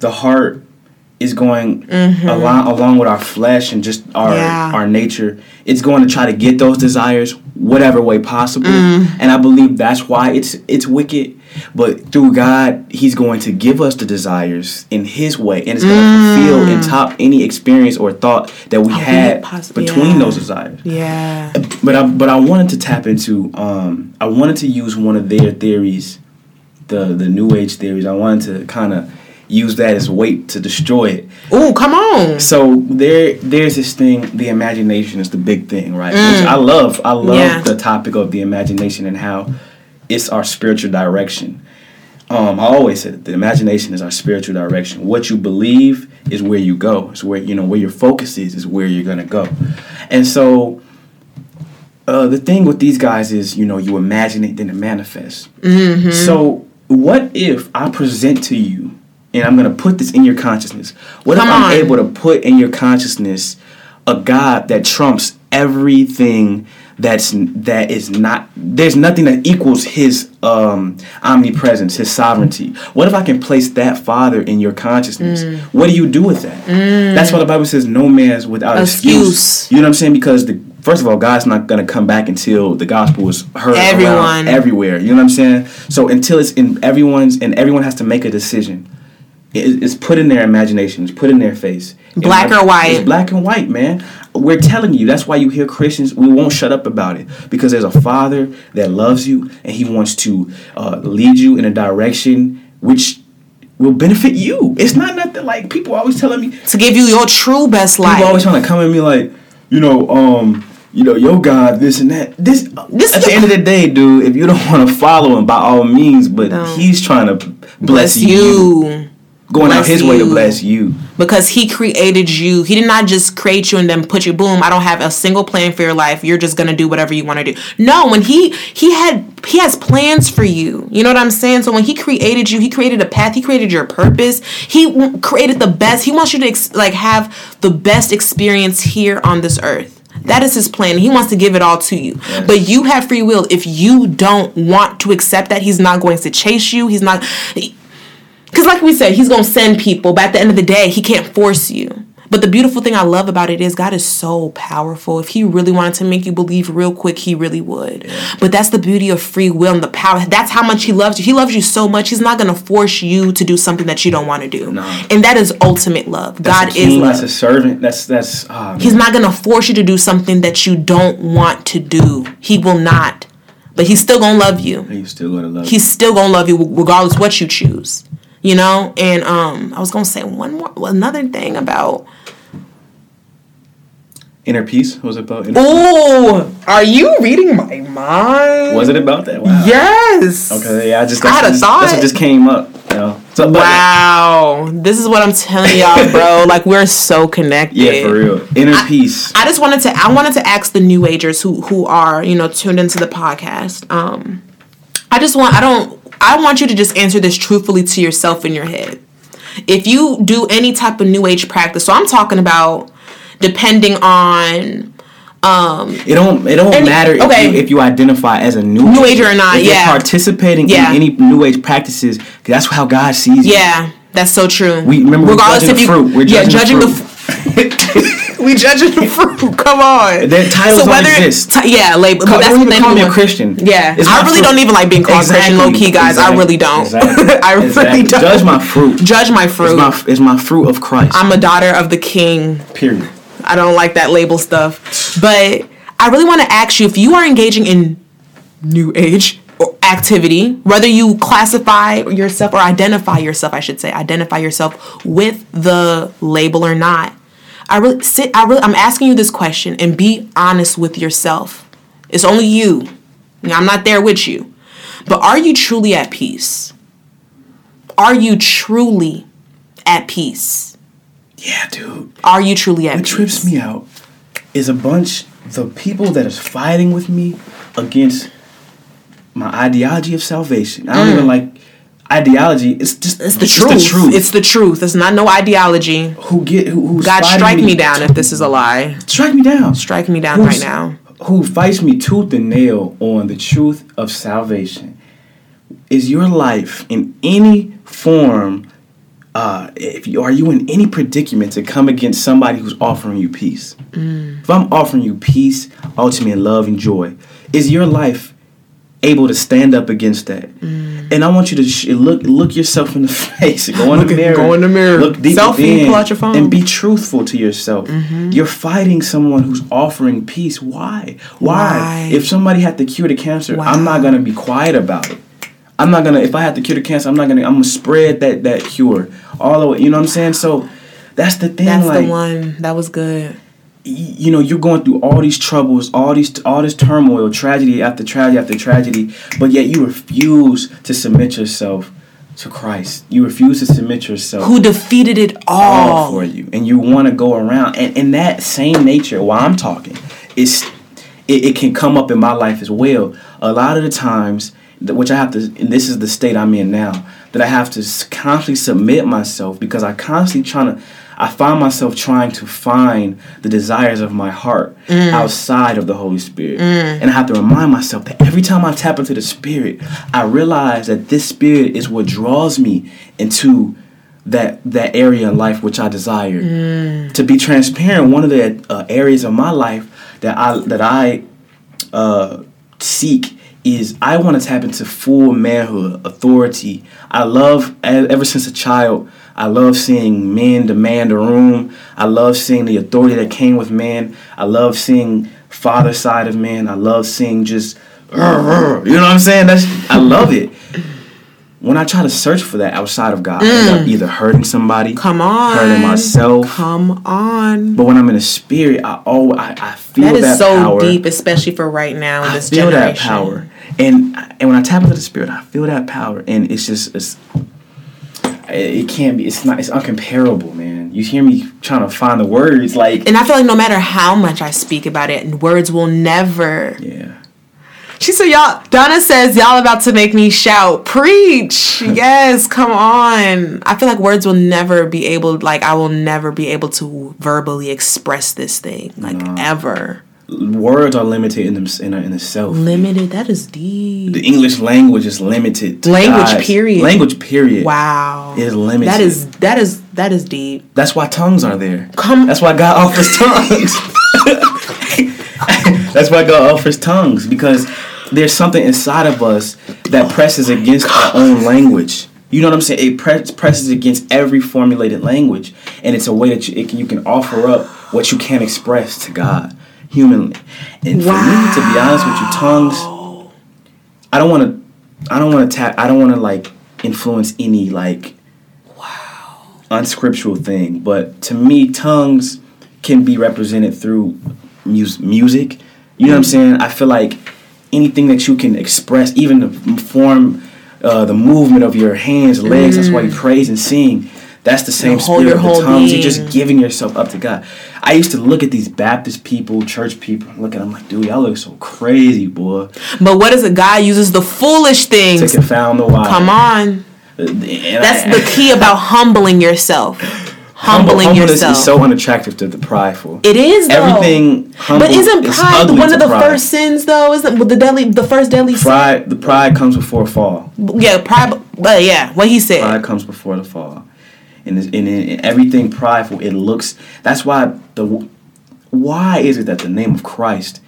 Speaker 2: The heart is going along along with our flesh and just our
Speaker 1: Yeah.
Speaker 2: our nature. It's going to try to get those desires whatever way possible, and I believe that's why it's it's wicked. But through God, He's going to give us the desires in His way, and it's going to fulfill and top any experience or thought that we
Speaker 1: Oh,
Speaker 2: had between
Speaker 1: yeah.
Speaker 2: those desires.
Speaker 1: Yeah.
Speaker 2: But I but I wanted to tap into um I wanted to use one of their theories, the the New Age theories. I wanted to kind of use that as a weight to destroy it.
Speaker 1: Ooh, come on.
Speaker 2: So there there's this thing. The imagination is the big thing, right? Which I love. I love
Speaker 1: Mm. Yeah.
Speaker 2: the topic of the imagination and how it's our spiritual direction. Um, I always said the imagination is our spiritual direction. What you believe is where you go. It's where you know where your focus is is where you're gonna go. And so uh, the thing with these guys is, you know, you imagine it, then it manifests.
Speaker 1: Mm-hmm.
Speaker 2: So, what if I present to you, and I'm going to put this in your consciousness? What
Speaker 1: Come
Speaker 2: if I'm
Speaker 1: on.
Speaker 2: able to put in your consciousness a God that trumps everything that's that is not there's nothing that equals his um omnipresence his sovereignty what if i can place that father in your consciousness what do you do with that that's why the bible says no man's without excuse.
Speaker 1: Mm. Excuse.
Speaker 2: you know what i'm saying because the first of all, God's not gonna come back until the gospel is heard
Speaker 1: Everyone.
Speaker 2: everywhere. You know what I'm saying? So until it's in everyone's and everyone has to make a decision. It's put in their imagination. It's put in their face.
Speaker 1: Black
Speaker 2: like-
Speaker 1: or white.
Speaker 2: It's black and white, man. We're telling you. That's why you hear Christians. We won't shut up about it because there's a Father that loves you and He wants to uh, lead you in a direction which will benefit you. It's not nothing like people always telling me.
Speaker 1: To give you your true best life.
Speaker 2: People always trying to come at me like, you know, um, you know, your God, this and that. This,
Speaker 1: This
Speaker 2: at the- end of the day, dude, if you don't want to follow him, by all means, but
Speaker 1: No.
Speaker 2: he's trying to bless,
Speaker 1: bless
Speaker 2: you,
Speaker 1: you.
Speaker 2: Going out his way to bless you.
Speaker 1: because he created you. He did not just create you and then put you boom, I don't have a single plan for your life. You're just going to do whatever you want to do. No, when he he had he has plans for you. You know what I'm saying? So when he created you, he created a path, he created your purpose. He w- created the best. He wants you to ex- like have the best experience here on this earth. That is his plan. He wants to give it all to you. But you have free will. If you don't want to accept that, he's not going to chase you. He's not because, like we said, he's going to send people, but at the end of the day, he can't force you. But the beautiful thing I love about it is God is so powerful. If he really wanted to make you believe real quick, he really would. But that's the beauty of free will and the power. That's how much he loves you. He loves you so much, he's not going to force you to do something that you don't want to do.
Speaker 2: No.
Speaker 1: And that is ultimate love.
Speaker 2: That's
Speaker 1: God is love.
Speaker 2: That's a servant. That's that's. man.
Speaker 1: He's not going to force you to do something that you don't want to do. He will not. But he's still going to love you
Speaker 2: He's still gonna love.
Speaker 1: he's still gonna love you regardless what you choose you know and um i was gonna say one more another thing about
Speaker 2: Inner peace. What was it about?
Speaker 1: Oh are you reading my mind
Speaker 2: Was it about that? Wow.
Speaker 1: yes
Speaker 2: Okay. Yeah. I just.
Speaker 1: I had a
Speaker 2: that's,
Speaker 1: thought.
Speaker 2: That's what just came up. You know. So,
Speaker 1: wow this is what i'm telling y'all bro like we're so connected
Speaker 2: Yeah, for real. Inner peace.
Speaker 1: I just wanted to I wanted to ask the new agers who who are, you know, tuned into the podcast. Um I just want I don't I want you to just answer this truthfully to yourself in your head. If you do any type of new age practice, so I'm talking about depending on um
Speaker 2: It don't. It don't
Speaker 1: Any-
Speaker 2: matter if,
Speaker 1: okay.
Speaker 2: you, if you identify as a new
Speaker 1: New age or not,
Speaker 2: If
Speaker 1: yeah.
Speaker 2: you're participating
Speaker 1: Yeah.
Speaker 2: in any new age practices that's how God sees you.
Speaker 1: yeah, that's so true.
Speaker 2: We remember we're judging the fruit. We're
Speaker 1: yeah,
Speaker 2: judging the
Speaker 1: judging the, we judging the fruit. Come on.
Speaker 2: That titles don't exist.
Speaker 1: ti- yeah, label. But that's what they
Speaker 2: call me a. Christian.
Speaker 1: Yeah, I really
Speaker 2: fruit.
Speaker 1: don't even like being called Christian, low key, guys. I really don't.
Speaker 2: Exactly.
Speaker 1: I really
Speaker 2: Exactly.
Speaker 1: don't.
Speaker 2: Judge my fruit.
Speaker 1: Judge my fruit.
Speaker 2: It's my, it's my fruit of Christ.
Speaker 1: I'm a daughter of the King.
Speaker 2: period.
Speaker 1: I don't like that label stuff. But I really want to ask you if you are engaging in new age or activity, whether you classify yourself or identify yourself, I should say, identify yourself with the label or not. I really sit I really I'm asking you this question and be honest with yourself. It's only you. I'm not there with you. But are you truly at peace? Are you truly at peace?
Speaker 2: Yeah, dude.
Speaker 1: Are you truly at
Speaker 2: What
Speaker 1: peace?
Speaker 2: What trips me out is a bunch the people that is fighting with me against my ideology of salvation. I don't even mm. like ideology. It's just.
Speaker 1: It's the
Speaker 2: just
Speaker 1: truth.
Speaker 2: The truth.
Speaker 1: It's the truth. It's not no ideology.
Speaker 2: who get who who's
Speaker 1: God, strike me down if this is a lie.
Speaker 2: Strike me down.
Speaker 1: Strike me down
Speaker 2: Who's-
Speaker 1: right now.
Speaker 2: Who fights me tooth and nail on the truth of salvation? Is your life in any form? Uh, if you, are you in any predicament to come against somebody who's offering you peace?
Speaker 1: Mm.
Speaker 2: If I'm offering you peace, ultimate love and joy, is your life able to stand up against that?
Speaker 1: Mm.
Speaker 2: And I want you to sh- look look yourself in the face. Go in the mirror.
Speaker 1: go in the mirror.
Speaker 2: Look deep
Speaker 1: Selfie, pull out your phone.
Speaker 2: and be truthful to yourself.
Speaker 1: Mm-hmm.
Speaker 2: You're fighting someone who's offering peace. Why? Why?
Speaker 1: Why?
Speaker 2: If somebody had to cure the cancer, I'm not gonna be quiet about it. I'm not gonna. If I had to cure the cancer, I'm not gonna. I'm gonna spread that that cure all the way. You know what I'm saying? So that's the thing.
Speaker 1: That's
Speaker 2: like
Speaker 1: the one. That was good.
Speaker 2: You know you're going through all these troubles all these all this turmoil tragedy after tragedy after tragedy but yet you refuse to submit yourself to christ you refuse to submit yourself
Speaker 1: Who defeated it
Speaker 2: all
Speaker 1: all?
Speaker 2: for you and you want to go around and in that same nature while i'm talking it's it, it can come up in my life as well a lot of the times that- which i have to and this is the state i'm in now that i have to constantly submit myself because i constantly trying to i find myself trying to find the desires of my heart outside of the holy spirit and i have to remind myself that every time i tap into the spirit i realize that this spirit is what draws me into that that area in life which I desire. To be transparent, one of the uh, areas of my life that I that I uh, seek is I want to tap into full manhood, authority. I love ever since a child. I love seeing men demand a room. I love seeing the authority that came with men. I love seeing father side of men. I love seeing just you know what I'm saying? That's I love it. When I try to search for that outside of God, mm. I end up either hurting somebody,
Speaker 1: come on,
Speaker 2: hurting myself,
Speaker 1: come on.
Speaker 2: But when I'm in the spirit, I oh I, I feel that is that
Speaker 1: so
Speaker 2: power.
Speaker 1: deep, especially for right now in
Speaker 2: I
Speaker 1: this
Speaker 2: feel
Speaker 1: generation.
Speaker 2: that power, and and when I tap into the spirit, I feel that power, and it's just it's it can't be. It's not. It's uncomparable, man. You hear me trying to find the words, like.
Speaker 1: And I feel like no matter how much I speak about it, words will never.
Speaker 2: Yeah.
Speaker 1: She said, "Y'all." Donna says, "Y'all about to make me shout, preach." yes, come on. I feel like words will never be able. Like I will never be able to verbally express this thing, like no. ever
Speaker 2: words are limited in them in, in itself.
Speaker 1: Limited. That is deep.
Speaker 2: The English language is limited.
Speaker 1: language. Period.
Speaker 2: Language. Period.
Speaker 1: Wow.
Speaker 2: Is limited.
Speaker 1: That is that is that is deep.
Speaker 2: That's why tongues are there.
Speaker 1: Come.
Speaker 2: That's why God offers tongues. That's why God offers tongues because there's something inside of us that presses against our own language. You know what I'm saying? It press, presses against every formulated language, and it's a way that you, it, you can offer up what you can't express to God humanly. And wow. for me, to be honest with you, tongues. I don't want to. I don't want to tap. I don't want to like influence any like.
Speaker 1: Wow.
Speaker 2: Unscriptural thing, but to me, tongues can be represented through mus- music. You know what I'm mm. saying? I feel like anything that you can express, even the form, uh, the movement of your hands, legs. Mm. That's why you mm. praise and sing. That's the same spirit of the tongues. You're just giving yourself up to God. I used to look at these Baptist people, church people, look at them like, dude, y'all look so crazy, boy.
Speaker 1: But what is it? God uses the foolish things
Speaker 2: to confound the wise.
Speaker 1: Come on. And That's I, the key about humbling yourself. Humbling
Speaker 2: humble,
Speaker 1: yourself
Speaker 2: is so unattractive to the prideful.
Speaker 1: It is though.
Speaker 2: everything.
Speaker 1: but isn't pride is one of the pride. first sins though? Isn't the deadly the first deadly
Speaker 2: pride? Sin? The pride comes before fall.
Speaker 1: Yeah, pride. But yeah, what he said.
Speaker 2: Pride comes before the fall and, and, and everything prideful. It looks. That's why the. Why is it that the name of Christ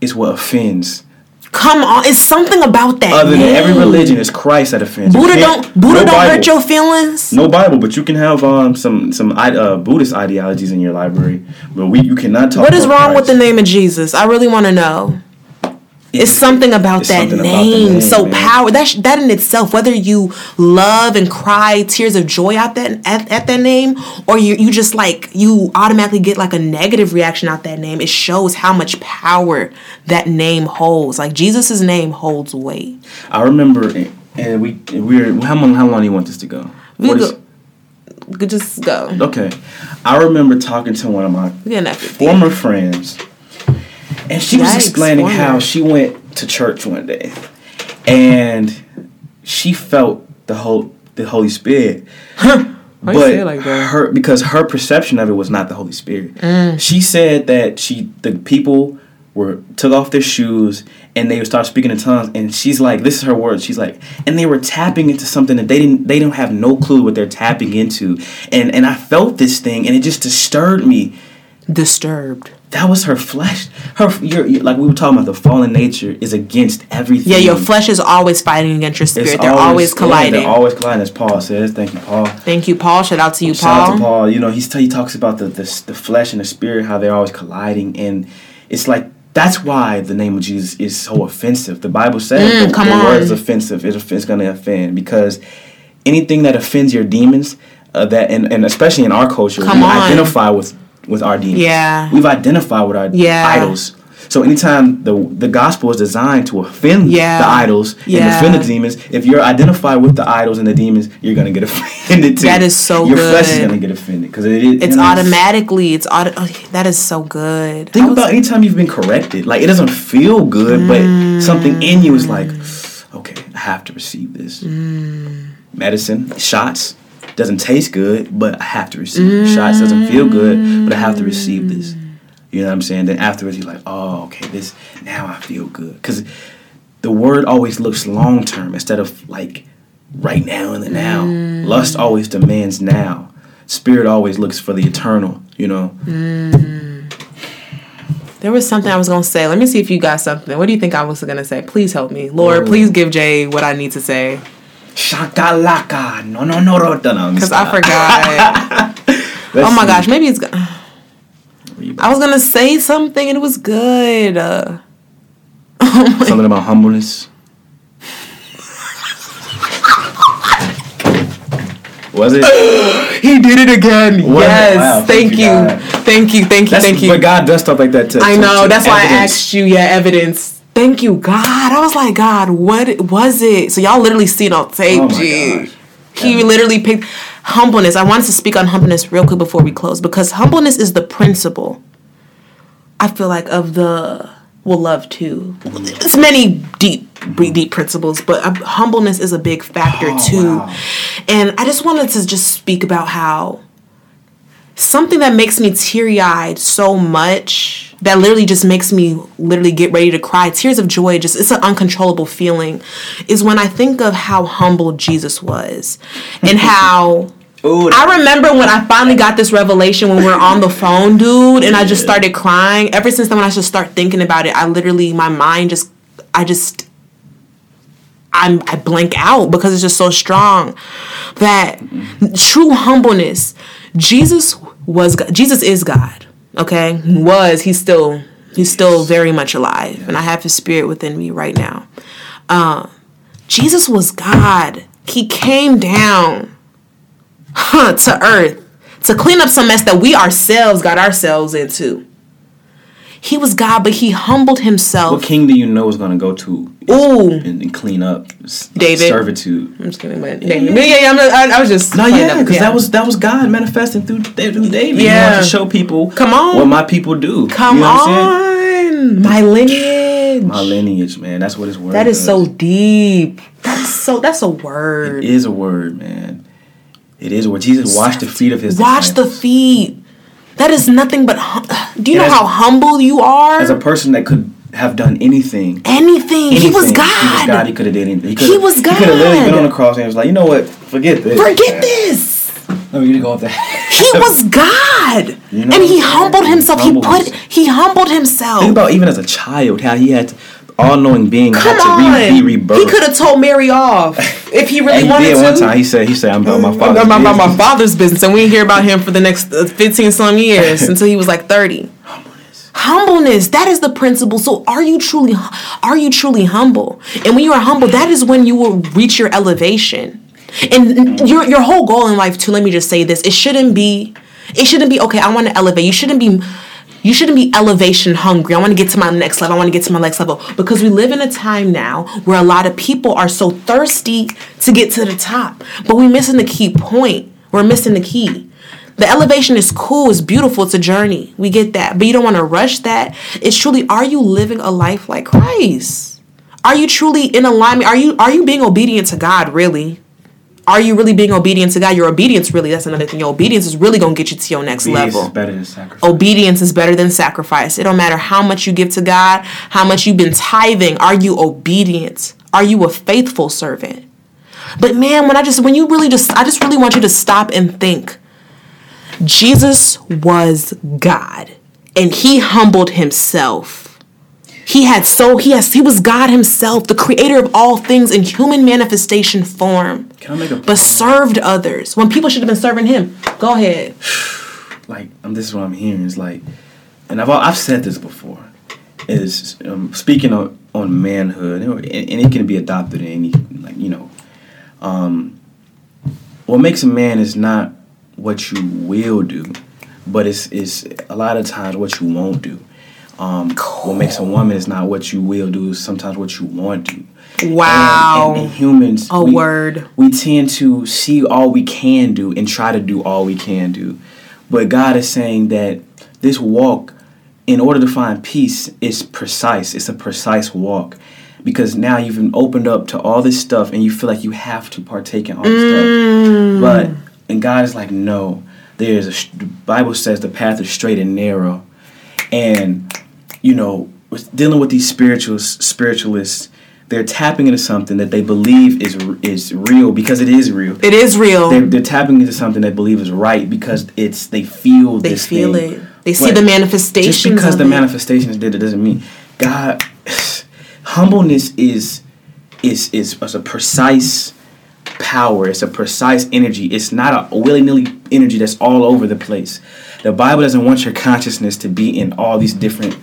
Speaker 2: is what offends?
Speaker 1: Come on, it's something about that.
Speaker 2: Other
Speaker 1: name.
Speaker 2: than every religion, it's Christ that offends.
Speaker 1: Buddha don't Buddha no don't Bible. hurt your feelings.
Speaker 2: No Bible, but you can have um some some uh, Buddhist ideologies in your library. But we you cannot talk.
Speaker 1: What is wrong
Speaker 2: Christ.
Speaker 1: with the name of Jesus? I really want to know. It's, something about it's that something name. About name. So man. power that that in itself, whether you love and cry tears of joy out that at, at that name, or you you just like you automatically get like a negative reaction out that name, it shows how much power that name holds. Like Jesus's name holds weight.
Speaker 2: I remember, and we we are how long how long do you want this to go?
Speaker 1: We what go, is, just go.
Speaker 2: Okay, I remember talking to one of my former friends and she Yikes, was explaining how she went to church one day, and she felt the whole the Holy Spirit.
Speaker 1: but like
Speaker 2: her because her perception of it was not the Holy Spirit.
Speaker 1: Mm.
Speaker 2: She said that she the people were took off their shoes and they would start speaking in tongues and she's like this is her words. She's like and they were tapping into something that they didn't they don't have no clue what they're tapping into. And and I felt this thing and it just disturbed me.
Speaker 1: Disturbed
Speaker 2: that was her flesh. Her, like we were talking about, the fallen nature is against everything.
Speaker 1: Yeah, your flesh is always fighting against your spirit. It's they're always, always colliding.
Speaker 2: Yeah, they're always colliding, as Paul says. Thank you, Paul.
Speaker 1: Thank you, Paul. Shout out to you,
Speaker 2: Shout
Speaker 1: Paul.
Speaker 2: Shout out to Paul. You know, he's he talks about the, the the flesh and the spirit, how they're always colliding, and it's like that's why the name of Jesus is so offensive. The Bible says
Speaker 1: mm,
Speaker 2: the,
Speaker 1: come
Speaker 2: the
Speaker 1: on.
Speaker 2: word is offensive. It's, it's going to offend because anything that offends your demons, uh, that and, and especially in our culture,
Speaker 1: come
Speaker 2: we
Speaker 1: on.
Speaker 2: identify with with our demons.
Speaker 1: Yeah.
Speaker 2: We've identified with our yeah. idols. So anytime the the gospel is designed to offend
Speaker 1: yeah.
Speaker 2: the idols
Speaker 1: yeah.
Speaker 2: and offend the demons, if you're identified with the idols and the demons, you're gonna get offended too.
Speaker 1: That is so
Speaker 2: Your
Speaker 1: good.
Speaker 2: flesh is gonna get offended because it is.
Speaker 1: It's automatically. It's auto. Oh, that is so good.
Speaker 2: Think was, about anytime you've been corrected. Like it doesn't feel good, mm, but something in you is like, okay, I have to receive this.
Speaker 1: Mm.
Speaker 2: Medicine, shots doesn't taste good, but I have to receive mm. Shots doesn't feel good, but I have to receive this. You know what I'm saying? Then afterwards, you're like, oh, okay, this now I feel good because the word always looks long term instead of like right now in the now.
Speaker 1: Mm.
Speaker 2: Lust always demands now. Spirit always looks for the eternal. You know.
Speaker 1: Mm. There was something I was gonna say. Let me see if you got something. What do you think I was gonna say? Please help me, Lord.
Speaker 2: Ooh.
Speaker 1: Please give Jay what I need to say
Speaker 2: Shakalaka. No, no, no, no,
Speaker 1: because I forgot. Oh my
Speaker 2: see.
Speaker 1: gosh, maybe it's. I was gonna say something and it was good. Uh,
Speaker 2: Something about humbleness. Was it?
Speaker 1: he did it again.
Speaker 2: What?
Speaker 1: Yes,
Speaker 2: Wow,
Speaker 1: thank,
Speaker 2: thank
Speaker 1: you,
Speaker 2: God.
Speaker 1: thank you, thank you,
Speaker 2: That's,
Speaker 1: thank you.
Speaker 2: But God does stuff like that too.
Speaker 1: I know.
Speaker 2: to-
Speaker 1: That's why I asked you. Yeah, evidence. Thank you, God. I was like, God, what was it? So y'all literally see it on tape,
Speaker 2: Oh my
Speaker 1: G.
Speaker 2: gosh.
Speaker 1: He
Speaker 2: Yeah.
Speaker 1: literally picked humbleness. I wanted to speak on humbleness real quick before we close because humbleness is the principle. I feel like of the well, love too. It's many deep, deep principles, but uh, humbleness is a big factor
Speaker 2: Oh,
Speaker 1: too.
Speaker 2: wow.
Speaker 1: And I just wanted to just speak about how something that makes me teary eyed so much that literally just makes me literally get ready to cry tears of joy just it's an uncontrollable feeling is when i think of how humble jesus was and how
Speaker 2: Ooh,
Speaker 1: I remember when I finally got this revelation when we were on the phone, dude, and I just started crying. Ever since then, when I just start thinking about it, I literally, my mind just, I just, I'm, I blank out because it's just so strong. That true humbleness, Jesus was, God- Jesus is God. Okay, He was. He's still, he's still very much alive, and I have His Spirit within me right now. Uh, Jesus was God. He came down huh, to earth to clean up some mess that we ourselves got ourselves into. He was God, but he humbled himself.
Speaker 2: What king do you know is going to go to
Speaker 1: Ooh.
Speaker 2: and, and clean up s-
Speaker 1: David.
Speaker 2: servitude?
Speaker 1: I'm just kidding, but David. But yeah, yeah, I'm not, I, I was just.
Speaker 2: No,
Speaker 1: playing
Speaker 2: yeah,
Speaker 1: up-
Speaker 2: because that was that was God manifesting through David. Through David. He
Speaker 1: Yeah.
Speaker 2: wanted to show people
Speaker 1: Come on.
Speaker 2: what my people do.
Speaker 1: Come
Speaker 2: you know What I'm saying?
Speaker 1: on, my lineage.
Speaker 2: My lineage, man. That's what his word.
Speaker 1: that is
Speaker 2: does.
Speaker 1: so deep. That's so. That's a word.
Speaker 2: It is a word, man. It is a word. Jesus washed the feet of his
Speaker 1: Wash the feet. That is nothing but. hum- Do you know
Speaker 2: as-
Speaker 1: how humble you are?
Speaker 2: As a person that could have done anything.
Speaker 1: anything. He was God.
Speaker 2: He was God. He could have did anything. He,
Speaker 1: He was God.
Speaker 2: He could have literally been on the cross and was like, you know what? Forget this.
Speaker 1: Forget this.
Speaker 2: No, you to go up there.
Speaker 1: He was God,
Speaker 2: You know
Speaker 1: and he humbled himself.
Speaker 2: humbled
Speaker 1: he put
Speaker 2: himself.
Speaker 1: he humbled himself.
Speaker 2: Think about even as a child how he had to, all-knowing being
Speaker 1: Come
Speaker 2: had to
Speaker 1: on,
Speaker 2: re- be rebirthed.
Speaker 1: he could have told Mary off if he really
Speaker 2: And he
Speaker 1: wanted
Speaker 2: did
Speaker 1: to.
Speaker 2: one time. He said, "He said I'm about my
Speaker 1: I'm
Speaker 2: father's
Speaker 1: about my
Speaker 2: business."
Speaker 1: father's business, and we didn't hear about him for the next uh, fifteen some years until he was like thirty.
Speaker 2: Humbleness.
Speaker 1: Humbleness, that is the principle. So, are you truly, are you truly humble? And when you are humble, that is when you will reach your elevation. And your your whole goal in life, too. Let me just say this: it shouldn't be, it shouldn't be okay. I want to elevate. You shouldn't be. You shouldn't be elevation hungry. I want to get to my next level. I want to get to my next level because we live in a time now where a lot of people are so thirsty to get to the top, but we're missing the key point. We're missing the key. The elevation is cool, it's beautiful, it's a journey. We get that. But you don't want to rush that. It's truly are you living a life like Christ? Are you truly in alignment? Are you are you being obedient to God really? Are you really being obedient to God? Your obedience really, that's another thing. Your obedience is really gonna get you to your next
Speaker 2: Obedience
Speaker 1: level
Speaker 2: is better than sacrifice.
Speaker 1: obedience is better than sacrifice. It don't matter how much you give to God, how much you've been tithing. Are you obedient? Are you a faithful servant? But man, when I just when you really just I just really want you to stop and think. Jesus was God and he humbled himself. He had so he has he was God himself, the creator of all things in human manifestation form,
Speaker 2: Can I make a
Speaker 1: but served others when people should have been serving him. Go ahead.
Speaker 2: like um, this is what I'm hearing is like, and I've I've said this before, is um, speaking on on manhood, and, and it can be adopted in any like you know, um, what makes a man is not what you will do, but it's it's a lot of times what you won't do. Um, what makes a woman is not what you will do, is sometimes what you want to.
Speaker 1: Wow.
Speaker 2: And, and humans,
Speaker 1: A
Speaker 2: we-
Speaker 1: word.
Speaker 2: we tend to see all we can do and try to do all we can do. But God is saying that this walk, in order to find peace, is precise. It's a precise walk. Because now you've been opened up to all this stuff and you feel like you have to partake in all this
Speaker 1: Mm.
Speaker 2: stuff. But, and God is like, no. There's a, the Bible says the path is straight and narrow. And, you know, with dealing with these spirituals, spiritualists, they're tapping into something that they believe is is real because it is real.
Speaker 1: It is real.
Speaker 2: They're, they're tapping into something they believe is right because it's they feel
Speaker 1: They
Speaker 2: this
Speaker 1: feel
Speaker 2: thing.
Speaker 1: it. They see the manifestations.
Speaker 2: Just because the
Speaker 1: it.
Speaker 2: manifestations did it doesn't mean God. Humbleness is is is, is a precise power. It's a precise energy. It's not a willy nilly energy that's all over the place. The Bible doesn't want your consciousness to be in all these different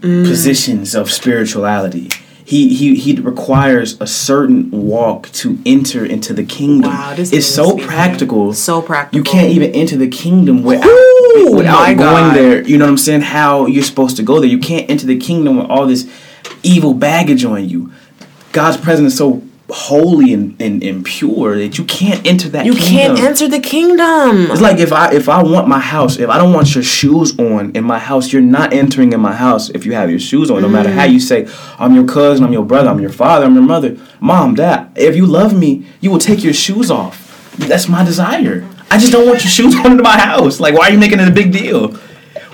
Speaker 1: Mm.
Speaker 2: positions of spirituality. He, he he requires a certain walk to enter into the kingdom.
Speaker 1: Wow, this
Speaker 2: it's so
Speaker 1: speaking.
Speaker 2: practical.
Speaker 1: So practical.
Speaker 2: You can't even enter the kingdom without,
Speaker 1: Ooh,
Speaker 2: without going
Speaker 1: God.
Speaker 2: there. You know what I'm saying? How you're supposed to go there. You can't enter the kingdom with all this evil baggage on you. God's presence is so holy and, and, and pure that you can't enter that
Speaker 1: You
Speaker 2: kingdom.
Speaker 1: can't enter the kingdom.
Speaker 2: It's like if I if I want my house, if I don't want your shoes on in my house, you're not entering in my house if you have your shoes on. No matter mm. how you say, I'm your cousin, I'm your brother, I'm your father, I'm your mother, mom, dad. If you love me, you will take your shoes off. That's my desire. I just don't want your shoes on into my house. Like, why are you making it a big deal?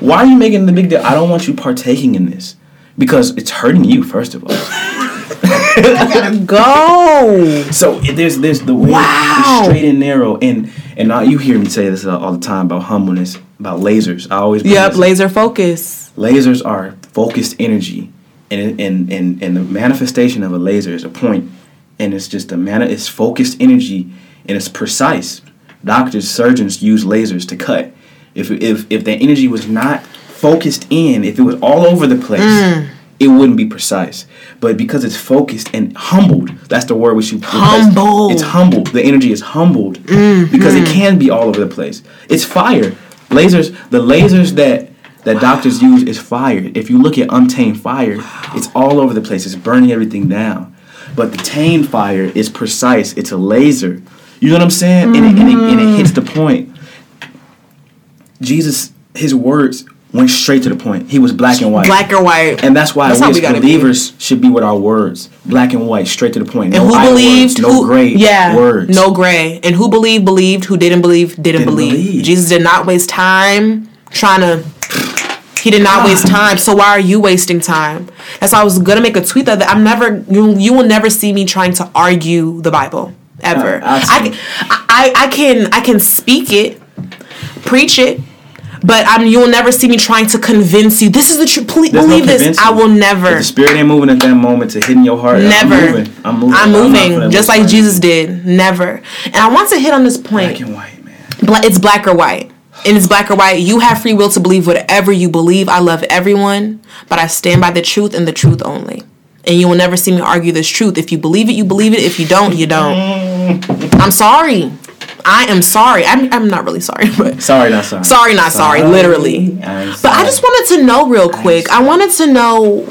Speaker 2: Why are you making it a big deal? I don't want you partaking in this because it's hurting you. First of all.
Speaker 1: Go.
Speaker 2: So there's there's the way
Speaker 1: Wow.
Speaker 2: straight and narrow, and and now you hear me say this uh, all the time about humbleness, about lasers. I always
Speaker 1: Yep,
Speaker 2: this-
Speaker 1: laser focus.
Speaker 2: lasers are focused energy, and and and and the manifestation of a laser is a point, and it's just a man. It's focused energy, and it's precise. Doctors, surgeons use lasers to cut. If if if the energy was not focused in, if it was all over the place,
Speaker 1: Mm.
Speaker 2: It wouldn't be precise. But because it's focused and humbled, that's the word we should.
Speaker 1: Humbled.
Speaker 2: It's humbled. The energy is humbled mm-hmm. because it can be all over the place. It's fire. Lasers. The lasers that that doctors use is fire. If you look at untamed fire, it's all over the place. It's burning everything down. But the tamed fire is precise. It's a laser. You know what I'm saying? And, it, and, it, and it hits the point. Jesus, his words went straight to the point. He was black and white.
Speaker 1: Black or white.
Speaker 2: And that's why
Speaker 1: That's
Speaker 2: we as
Speaker 1: gotta be.
Speaker 2: believers should be with our words, black and white, straight to the point.
Speaker 1: and
Speaker 2: no
Speaker 1: who believed?
Speaker 2: words, no
Speaker 1: who,
Speaker 2: gray
Speaker 1: yeah,
Speaker 2: words.
Speaker 1: No gray. And who believed, believed. Who didn't believe, didn't,
Speaker 2: Didn't
Speaker 1: believe.
Speaker 2: believe.
Speaker 1: Jesus did not waste time trying to. He did not waste time. So why are you wasting time? That's why I was gonna make a tweet that I'm never. You, you will never see me trying to argue the Bible ever.
Speaker 2: Uh, I've
Speaker 1: I, I I can I can speak it, preach it. But I'm, you will never see me trying to convince you. This is the truth. Please
Speaker 2: There's no
Speaker 1: believe this. I will
Speaker 2: If
Speaker 1: never.
Speaker 2: the spirit ain't moving at that moment to hitting your heart.
Speaker 1: Never.
Speaker 2: I'm moving. I'm moving.
Speaker 1: I'm moving,
Speaker 2: gonna
Speaker 1: just like Jesus did. Never. And I want to hit on this point.
Speaker 2: Black and white, man.
Speaker 1: Bla- it's black or white. And it's black or white. You have free will to believe whatever you believe. I love everyone, but I stand by the truth and the truth only. And you will never see me argue this truth. If you believe it, you believe it. If you don't, you don't. I'm sorry. I am sorry. I'm, I'm not really sorry, but
Speaker 2: Sorry, not sorry.
Speaker 1: sorry, not sorry, literally.
Speaker 2: I'm
Speaker 1: But I just wanted to know real quick. I wanted to know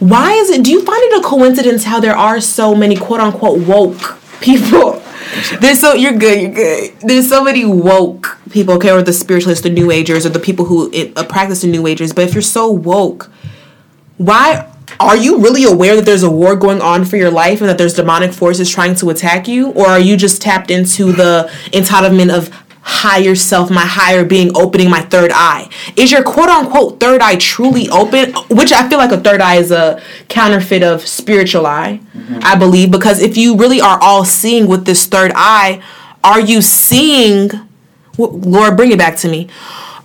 Speaker 1: why is it? Do you find it a coincidence how there are so many quote unquote woke people? There's so you're good, you're good. There's so many woke people, okay, or the spiritualists, the New Agers, or the people who uh, practice the New Agers. But if you're so woke, why are you really aware that there's a war going on for your life and that there's demonic forces trying to attack you? Or are you just tapped into the entitlement of higher self my higher being opening my third eye? Is your quote unquote third eye truly open? Which i feel like a third eye is a counterfeit of spiritual eye mm-hmm. i believe. Because if you really are all seeing with this third eye are you seeing Lord, bring it back to me.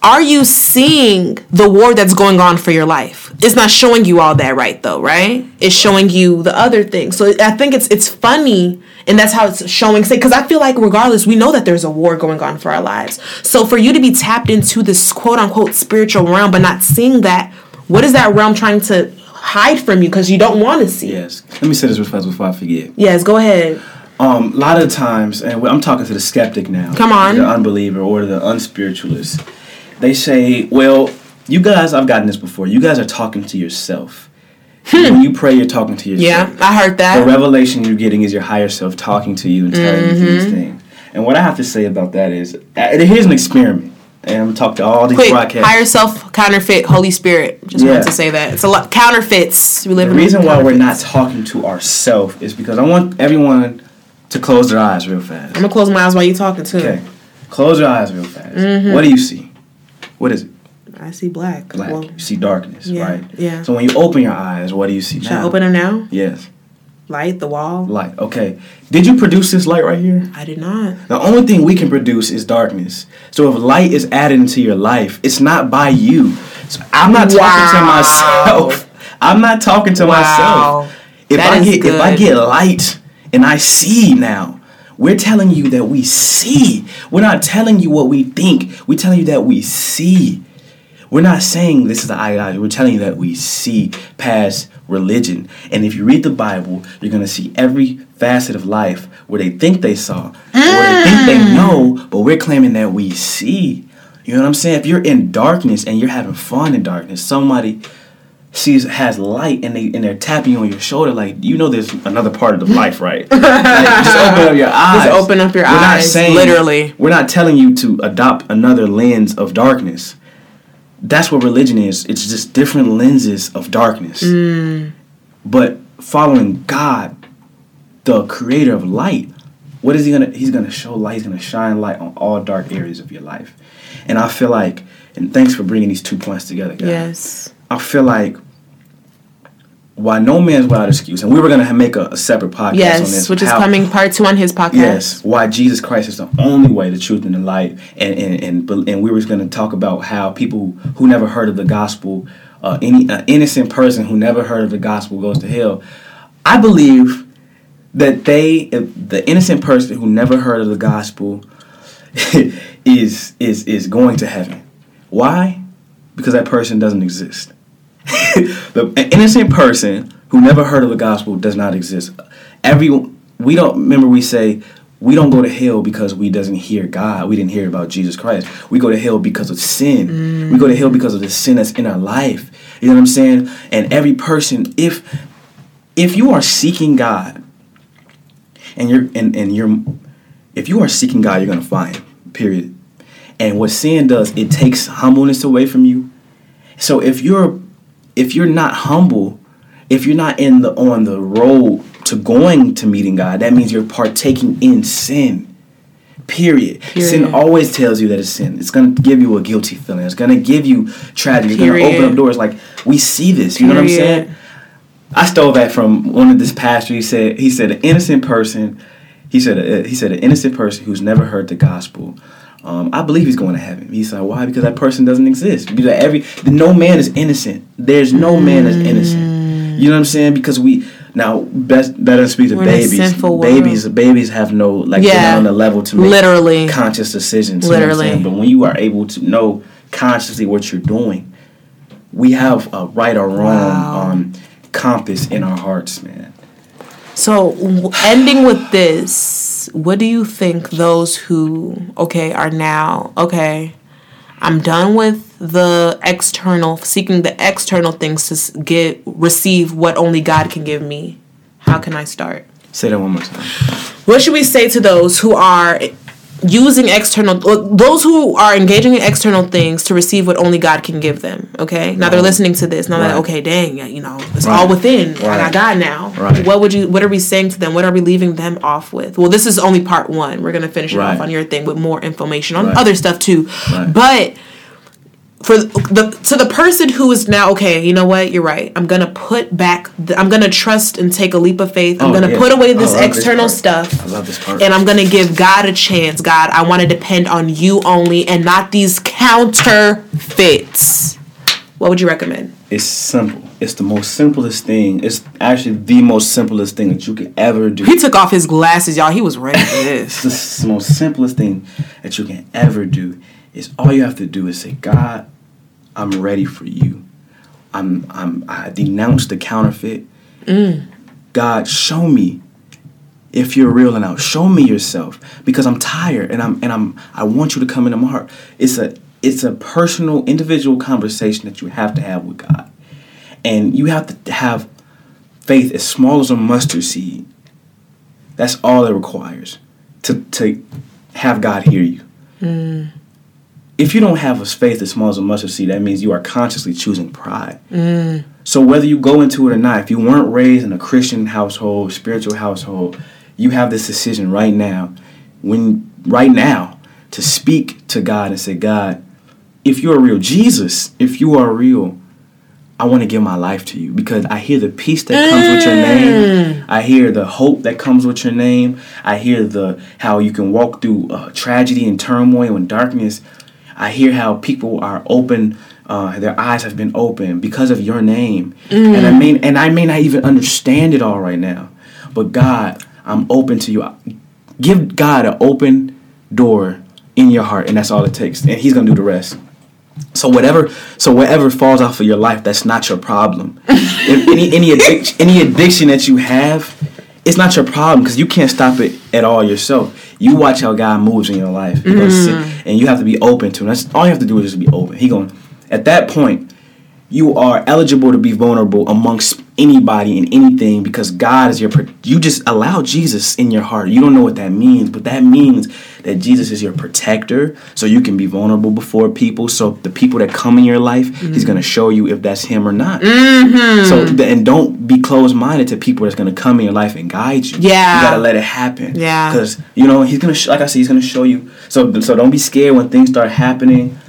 Speaker 1: Are you seeing the war that's going on for your life? It's not showing you all that right though, right? It's showing you the other things. So I think it's it's funny and that's how it's showing say cuz I feel like regardless we know that there's a war going on for our lives. So for you to be tapped into this quote unquote spiritual realm but not seeing that, what is that realm trying to hide from you cuz you don't want to see?
Speaker 2: Yes. Let me say this fast before I forget.
Speaker 1: Yes, go ahead.
Speaker 2: Um, a lot of times, and I'm talking to the skeptic now.
Speaker 1: Come on.
Speaker 2: The unbeliever or the unspiritualist. They say, well, you guys, I've gotten this before. You guys are talking to yourself. When you pray, you're talking to yourself.
Speaker 1: Hmm. Yeah, I heard that.
Speaker 2: The revelation you're getting is your higher self talking to you and telling you these
Speaker 1: Mm-hmm.
Speaker 2: things. And what I have to say about that is, uh, here's an experiment. And I'm talking to all these
Speaker 1: Quick,
Speaker 2: broadcasts.
Speaker 1: higher self, counterfeit, Holy Spirit. Just
Speaker 2: Yeah.
Speaker 1: wanted to say that. It's a lot counterfeits. We live
Speaker 2: The reason why we're not talking to ourselves is because I want everyone to close their eyes real fast.
Speaker 1: I'm gonna close my eyes while you're talking too.
Speaker 2: Okay. Close your eyes real fast.
Speaker 1: Mm-hmm.
Speaker 2: What do you see? What is it?
Speaker 1: I see black.
Speaker 2: Black.
Speaker 1: Well,
Speaker 2: you see darkness,
Speaker 1: yeah,
Speaker 2: right?
Speaker 1: yeah.
Speaker 2: So when you open your eyes, what do you see
Speaker 1: should
Speaker 2: now?
Speaker 1: I open them now?
Speaker 2: Yes.
Speaker 1: Light, the wall.
Speaker 2: Light. Okay. Did you produce this light right here?
Speaker 1: I did not.
Speaker 2: The only thing we can produce is darkness. So if light is added into your life, it's not by you. So I'm not talking to myself. I'm not talking to
Speaker 1: Wow.
Speaker 2: myself. If
Speaker 1: That
Speaker 2: I get if I get light and I see now, we're telling you that we see. We're not telling you what we think. We're telling you that we see. We're not saying this is the ideology. We're telling you that we see past religion. And if you read the Bible, you're going to see every facet of life where they think they saw, or they think they
Speaker 1: Mm.
Speaker 2: know, but we're claiming that we see. You know what I'm saying? If you're in darkness and you're having fun in darkness, somebody sees has light and they and they're tapping you on your shoulder like you know there's another part of the life right like, just open up your eyes
Speaker 1: Just open up your eyes.
Speaker 2: We're not saying-
Speaker 1: literally.
Speaker 2: we're not telling you to adopt another lens of darkness that's what religion is it's just different lenses of darkness
Speaker 1: Mm.
Speaker 2: but following god the creator of light what is he gonna he's gonna show light he's gonna shine light on all dark areas of your life and i feel like and thanks for bringing these two points together guys
Speaker 1: Yes.
Speaker 2: I feel like why no man's without excuse, and we were gonna make a, a separate podcast on
Speaker 1: Yes,
Speaker 2: this.
Speaker 1: which is
Speaker 2: how-
Speaker 1: coming part two on his podcast.
Speaker 2: Yes, why Jesus Christ is the only way, the truth, and the light, and and and, and we were gonna talk about how people who never heard of the gospel, uh, any uh, innocent person who never heard of the gospel goes to hell. I believe that they, the innocent person who never heard of the gospel, is is is going to heaven. Why? Because that person doesn't exist. The an innocent person who never heard of the gospel does not exist. Every we don't remember we say we don't go to hell because we doesn't hear God. We didn't hear about Jesus Christ. We go to hell because of sin. We go to hell because of the sin that's in our life. You know what I'm saying? And every person, if if you are seeking God, and you're and, and you're if you are seeking God, you're gonna find. Period. And what sin does, it takes humbleness away from you. So if you're if you're not humble, if you're not in the on the road to going to meeting God, that means you're partaking in sin. Period. Sin always tells you that it's sin. It's gonna give you a guilty feeling. It's gonna give you tragedy. It's gonna open up doors. Like we see this. You know what I'm saying? I stole that from one of this pastor. He said he said an innocent person. He said uh, he said an innocent person who's never heard the gospel. Um, I believe he's going to heaven. He's like, why? Because that person doesn't exist. Because every no man is innocent. There's no man is innocent. You know what I'm saying? Because we now best better speak to
Speaker 1: We're
Speaker 2: babies. Babies babies have no like they're not on the level to make
Speaker 1: Literally.
Speaker 2: conscious decisions. you know what I'm
Speaker 1: Literally.
Speaker 2: But when you are able to know consciously what you're doing, we have a right or wrong
Speaker 1: Wow.
Speaker 2: um, compass in our hearts, man.
Speaker 1: So, w- ending with this, what do you think those who, okay, are now, okay, I'm done with the external, seeking the external things to get, receive what only God can give me. How can I start?
Speaker 2: Say that one more time.
Speaker 1: What should we say to those who are using external, those who are engaging in external things to receive what only God can give them? Okay, now they're listening to this. Now they're
Speaker 2: Right.
Speaker 1: okay. Dang, you know, it's
Speaker 2: Right.
Speaker 1: all within. I got God now.
Speaker 2: Right.
Speaker 1: What would you? What are we saying to them? What are we leaving them off with? Well, this is only part one. We're gonna finish it off on your thing with more information on
Speaker 2: Right.
Speaker 1: other stuff too.
Speaker 2: Right.
Speaker 1: But for the to the person who is now okay, you know what? You're right. I'm gonna put back. The, I'm gonna trust and take a leap of faith. I'm
Speaker 2: Oh,
Speaker 1: gonna
Speaker 2: yeah.
Speaker 1: put away this
Speaker 2: love this
Speaker 1: external stuff
Speaker 2: I love this part.
Speaker 1: and I'm gonna give God a chance. God, I want to depend on you only and not these counterfeits. What would you recommend?
Speaker 2: It's simple. It's the most simplest thing. It's actually the most simplest thing that you could ever do.
Speaker 1: He took off his glasses, y'all. He was ready for this.
Speaker 2: It's the most simplest thing that you can ever do. Is all you have to do is say, God, I'm ready for you. I'm I'm I denounce the counterfeit. Mm. God, show me if you're real enough. Show me yourself because I'm tired and I'm and I'm I want you to come into my heart. It's a it's a personal, individual conversation that you have to have with God, and you have to have faith as small as a mustard seed. That's all it requires to to have God hear you. Mm. If you don't have a faith as small as a mustard seed, that means you are consciously choosing pride. So whether you go into it or not, if you weren't raised in a Christian household, spiritual household, you have this decision right now, when right now, to speak to God and say, God, if you are real, Jesus, if you are real, I want to give my life to you because I hear the peace that comes with your name. I hear the hope that comes with your name. I hear the how you can walk through uh, tragedy and turmoil and darkness. I hear how people are open. Uh, their eyes have been opened because of your name, and I mean, and I may not even understand it all right now, but God, I'm open to you. Give God an open door in your heart, and that's all it takes, and He's gonna do the rest. So whatever, so whatever falls off of your life, that's not your problem. any any addiction, any addiction that you have, it's not your problem because you can't stop it at all yourself. You watch how God moves in your life, gonna sit- mm-hmm. and you have to be open to. Him. That's all you have to do is just be open. He going at that point, you are eligible to be vulnerable amongst anybody and anything because God is your. You just allow Jesus in your heart. You don't know what that means, but that means that Jesus is your protector, so you can be vulnerable before people. So the people that come in your life, mm-hmm. He's gonna show you if that's Him or not. Mm-hmm. So and don't be closed minded to people that's gonna come in your life and guide you.
Speaker 1: Yeah.
Speaker 2: you gotta let it happen.
Speaker 1: Yeah.
Speaker 2: because you know He's gonna sh- like I said, He's gonna show you. So so don't be scared when things start happening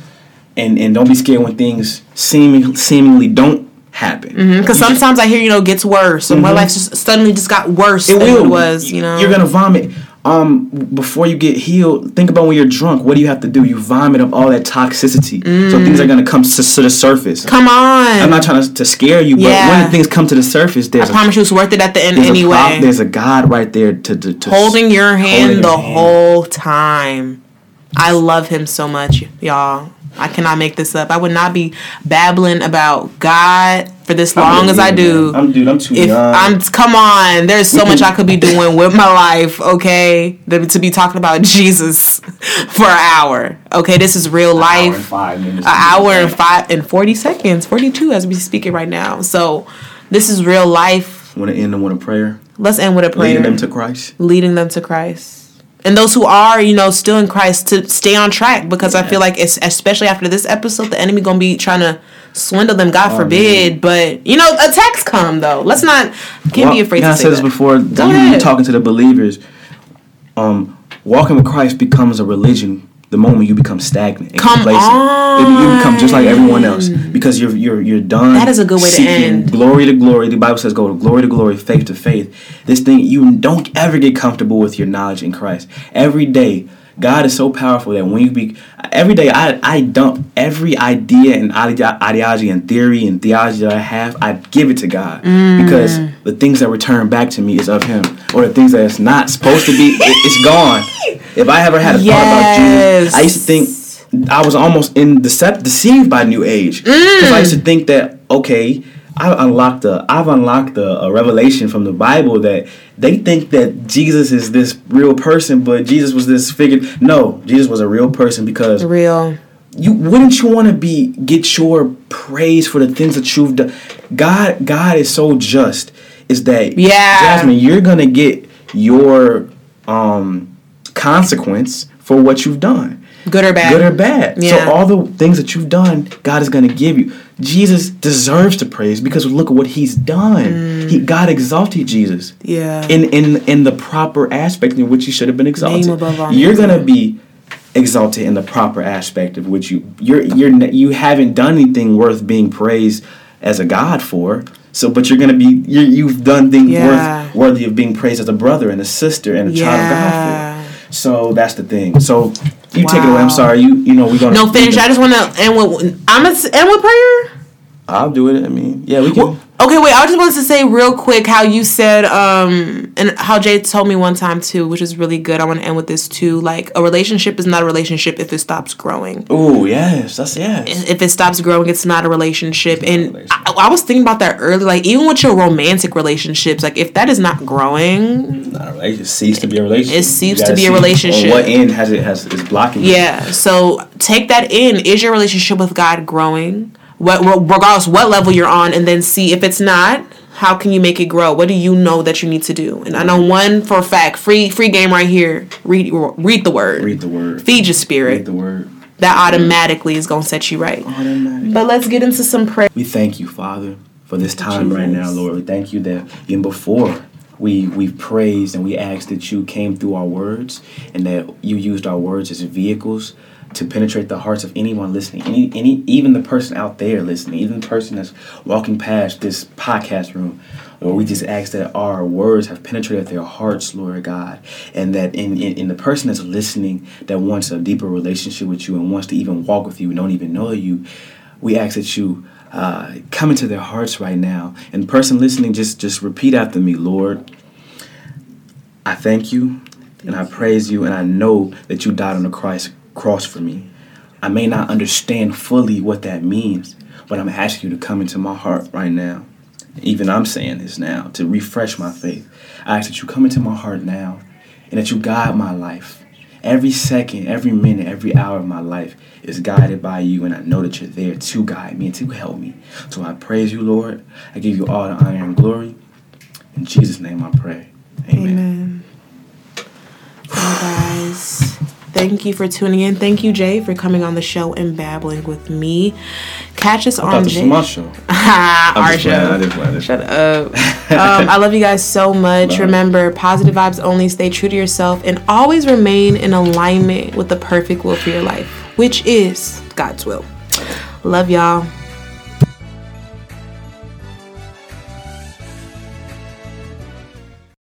Speaker 2: and and don't be scared when things seeming seemingly don't happen.
Speaker 1: Because sometimes I hear, you know, it gets worse, and my life just suddenly just got worse
Speaker 2: Mm-hmm. It
Speaker 1: than
Speaker 2: will.
Speaker 1: it was. You know,
Speaker 2: you're gonna vomit. Um, before you get healed, think about when you're drunk. What do you have to do? You vomit up all that toxicity, so things are gonna come to, to the surface.
Speaker 1: Mm. come on.
Speaker 2: I'm not trying to, to scare you, but
Speaker 1: Yeah.
Speaker 2: when things come to the surface, there's
Speaker 1: I
Speaker 2: a,
Speaker 1: promise you, it's worth it at the end
Speaker 2: there's, a
Speaker 1: anyway.
Speaker 2: prop- there's a God right there to, to, to
Speaker 1: holding your hand
Speaker 2: holding
Speaker 1: the
Speaker 2: hand.
Speaker 1: whole time. I love him so much, y'all. I cannot make this up. I would not be babbling about God for this long as I do.
Speaker 2: I'm dude. I'm too
Speaker 1: if
Speaker 2: young.
Speaker 1: I'm come on, there's so much I could be doing with my life, okay? To be talking about Jesus for an hour. Okay, this is real life.
Speaker 2: Hour
Speaker 1: life.
Speaker 2: and five minutes.
Speaker 1: An hour and five and forty seconds, forty two as we speak it right now. So this is real life.
Speaker 2: Want to end with a prayer,
Speaker 1: Let's end with a prayer
Speaker 2: leading them to Christ.
Speaker 1: leading them to Christ. And those who are, you know, still in Christ to stay on track because I feel like it's especially after this episode, the enemy gonna be trying to swindle them. God
Speaker 2: Oh,
Speaker 1: forbid, but you know, attacks come though. Let's not can't be
Speaker 2: Well,
Speaker 1: afraid
Speaker 2: yeah,
Speaker 1: to
Speaker 2: I
Speaker 1: say
Speaker 2: said this before. you, you
Speaker 1: ahead.
Speaker 2: talking to the believers. Um, walking with Christ becomes a religion the moment you become stagnant and
Speaker 1: Come
Speaker 2: complacent. It- you become just like everyone else because you're you're you're done.
Speaker 1: That is a good way to end.
Speaker 2: Glory to glory. The Bible says, "Go to glory to glory, faith to faith." This thing you don't ever get comfortable with your knowledge in Christ. Every day, God is so powerful that when you be every day, I I dump every idea and ideology and theory and theology that I have. I give it to God. Mm. Because the things that return back to me is of Him, or the things that it's not supposed to be, it, it's gone. If I ever had a thought about Jesus, I used to think I was almost in decept- deceived by New Age. Because I used to mm. think that okay, I unlocked a I've unlocked a, a revelation from the Bible that they think that Jesus is this real person, but Jesus was this figure. No, Jesus was a real person because
Speaker 1: Real.
Speaker 2: you wouldn't you want to be get your praise for the things that you've done. God God is so just. Is that
Speaker 1: Yeah.
Speaker 2: Jasmine? You're gonna get your um consequence for what you've done
Speaker 1: Good or bad.
Speaker 2: good or bad.
Speaker 1: Yeah.
Speaker 2: So all the things that you've done, God is going to give you. Jesus deserves to praise because look at what He's done.
Speaker 1: Mm.
Speaker 2: He God exalted Jesus
Speaker 1: yeah.
Speaker 2: in in in the proper aspect in which He should have been exalted. You're going to be exalted in the proper aspect of which you you're you're you haven't done anything worth being praised as a God for. So, but you're gonna be you you've done things
Speaker 1: Yeah.
Speaker 2: worth worthy of being praised as a brother and a sister and a child of God for. So that's the thing. So you take it away. I'm sorry. You you know we're gonna
Speaker 1: No, finish. I just want to end with. I'm gonna end with prayer.
Speaker 2: I'll do it. I mean, yeah, we can.
Speaker 1: Well, okay, wait. I just wanted to say real quick how you said, um, and how Jay told me one time too, which is really good. I want to end with this too. Like a relationship is not a relationship if it stops growing.
Speaker 2: Oh yes, that's yes.
Speaker 1: If it stops growing, it's not a relationship.
Speaker 2: not a
Speaker 1: And
Speaker 2: relationship.
Speaker 1: I, I was thinking about that earlier. Like even with your romantic relationships, like if that is not growing,
Speaker 2: Not a relationship. It ceased to be a relationship.
Speaker 1: It ceased
Speaker 2: You
Speaker 1: to be a relationship.
Speaker 2: On what end has it has is blocking? you.
Speaker 1: Yeah. So take that in. Is your relationship with God growing? What regardless what level you're on, and then see if it's not. How can you make it grow? What do you know that you need to do? And I know one for a fact. Free free game right here. Read read the word.
Speaker 2: Read the word.
Speaker 1: Feed your spirit Read
Speaker 2: the word.
Speaker 1: That automatically is gonna set you right. But let's get into some prayer.
Speaker 2: We thank you, Father, for this time right now, Lord. We thank you that even before we we praised and we asked that you came through our words and that you used our words as vehicles to penetrate the hearts of anyone listening, any, any, even the person out there listening, even the person that's walking past this podcast room. Lord, we just ask that our words have penetrated their hearts, Lord God, and that in, in, in the person that's listening that wants a deeper relationship with you and wants to even walk with you and don't even know you, we ask that you uh, come into their hearts right now. And person listening, just just repeat after me, Lord. I thank you and I praise you, and I know that you died on the Christ cross for me. I may not understand fully what that means, but I'm asking you to come into my heart right now. Even I'm saying this now to refresh my faith. I ask that you come into my heart now and that you guide my life. Every second, every minute, every hour of my life is guided by you, and I know that you're there to guide me and to help me. So I praise you, Lord. I give you all the honor and glory. In Jesus' name I pray. Amen. Amen.
Speaker 1: guys. Thank you for tuning in. Thank you, Jay, for coming on the show and babbling with me. Catch us I on Jay. my show. Our show. Shut up. um, I love you guys so much. Bye. Remember, positive vibes only. Stay true to yourself and always remain in alignment with the perfect will for your life, which is God's will. Love y'all.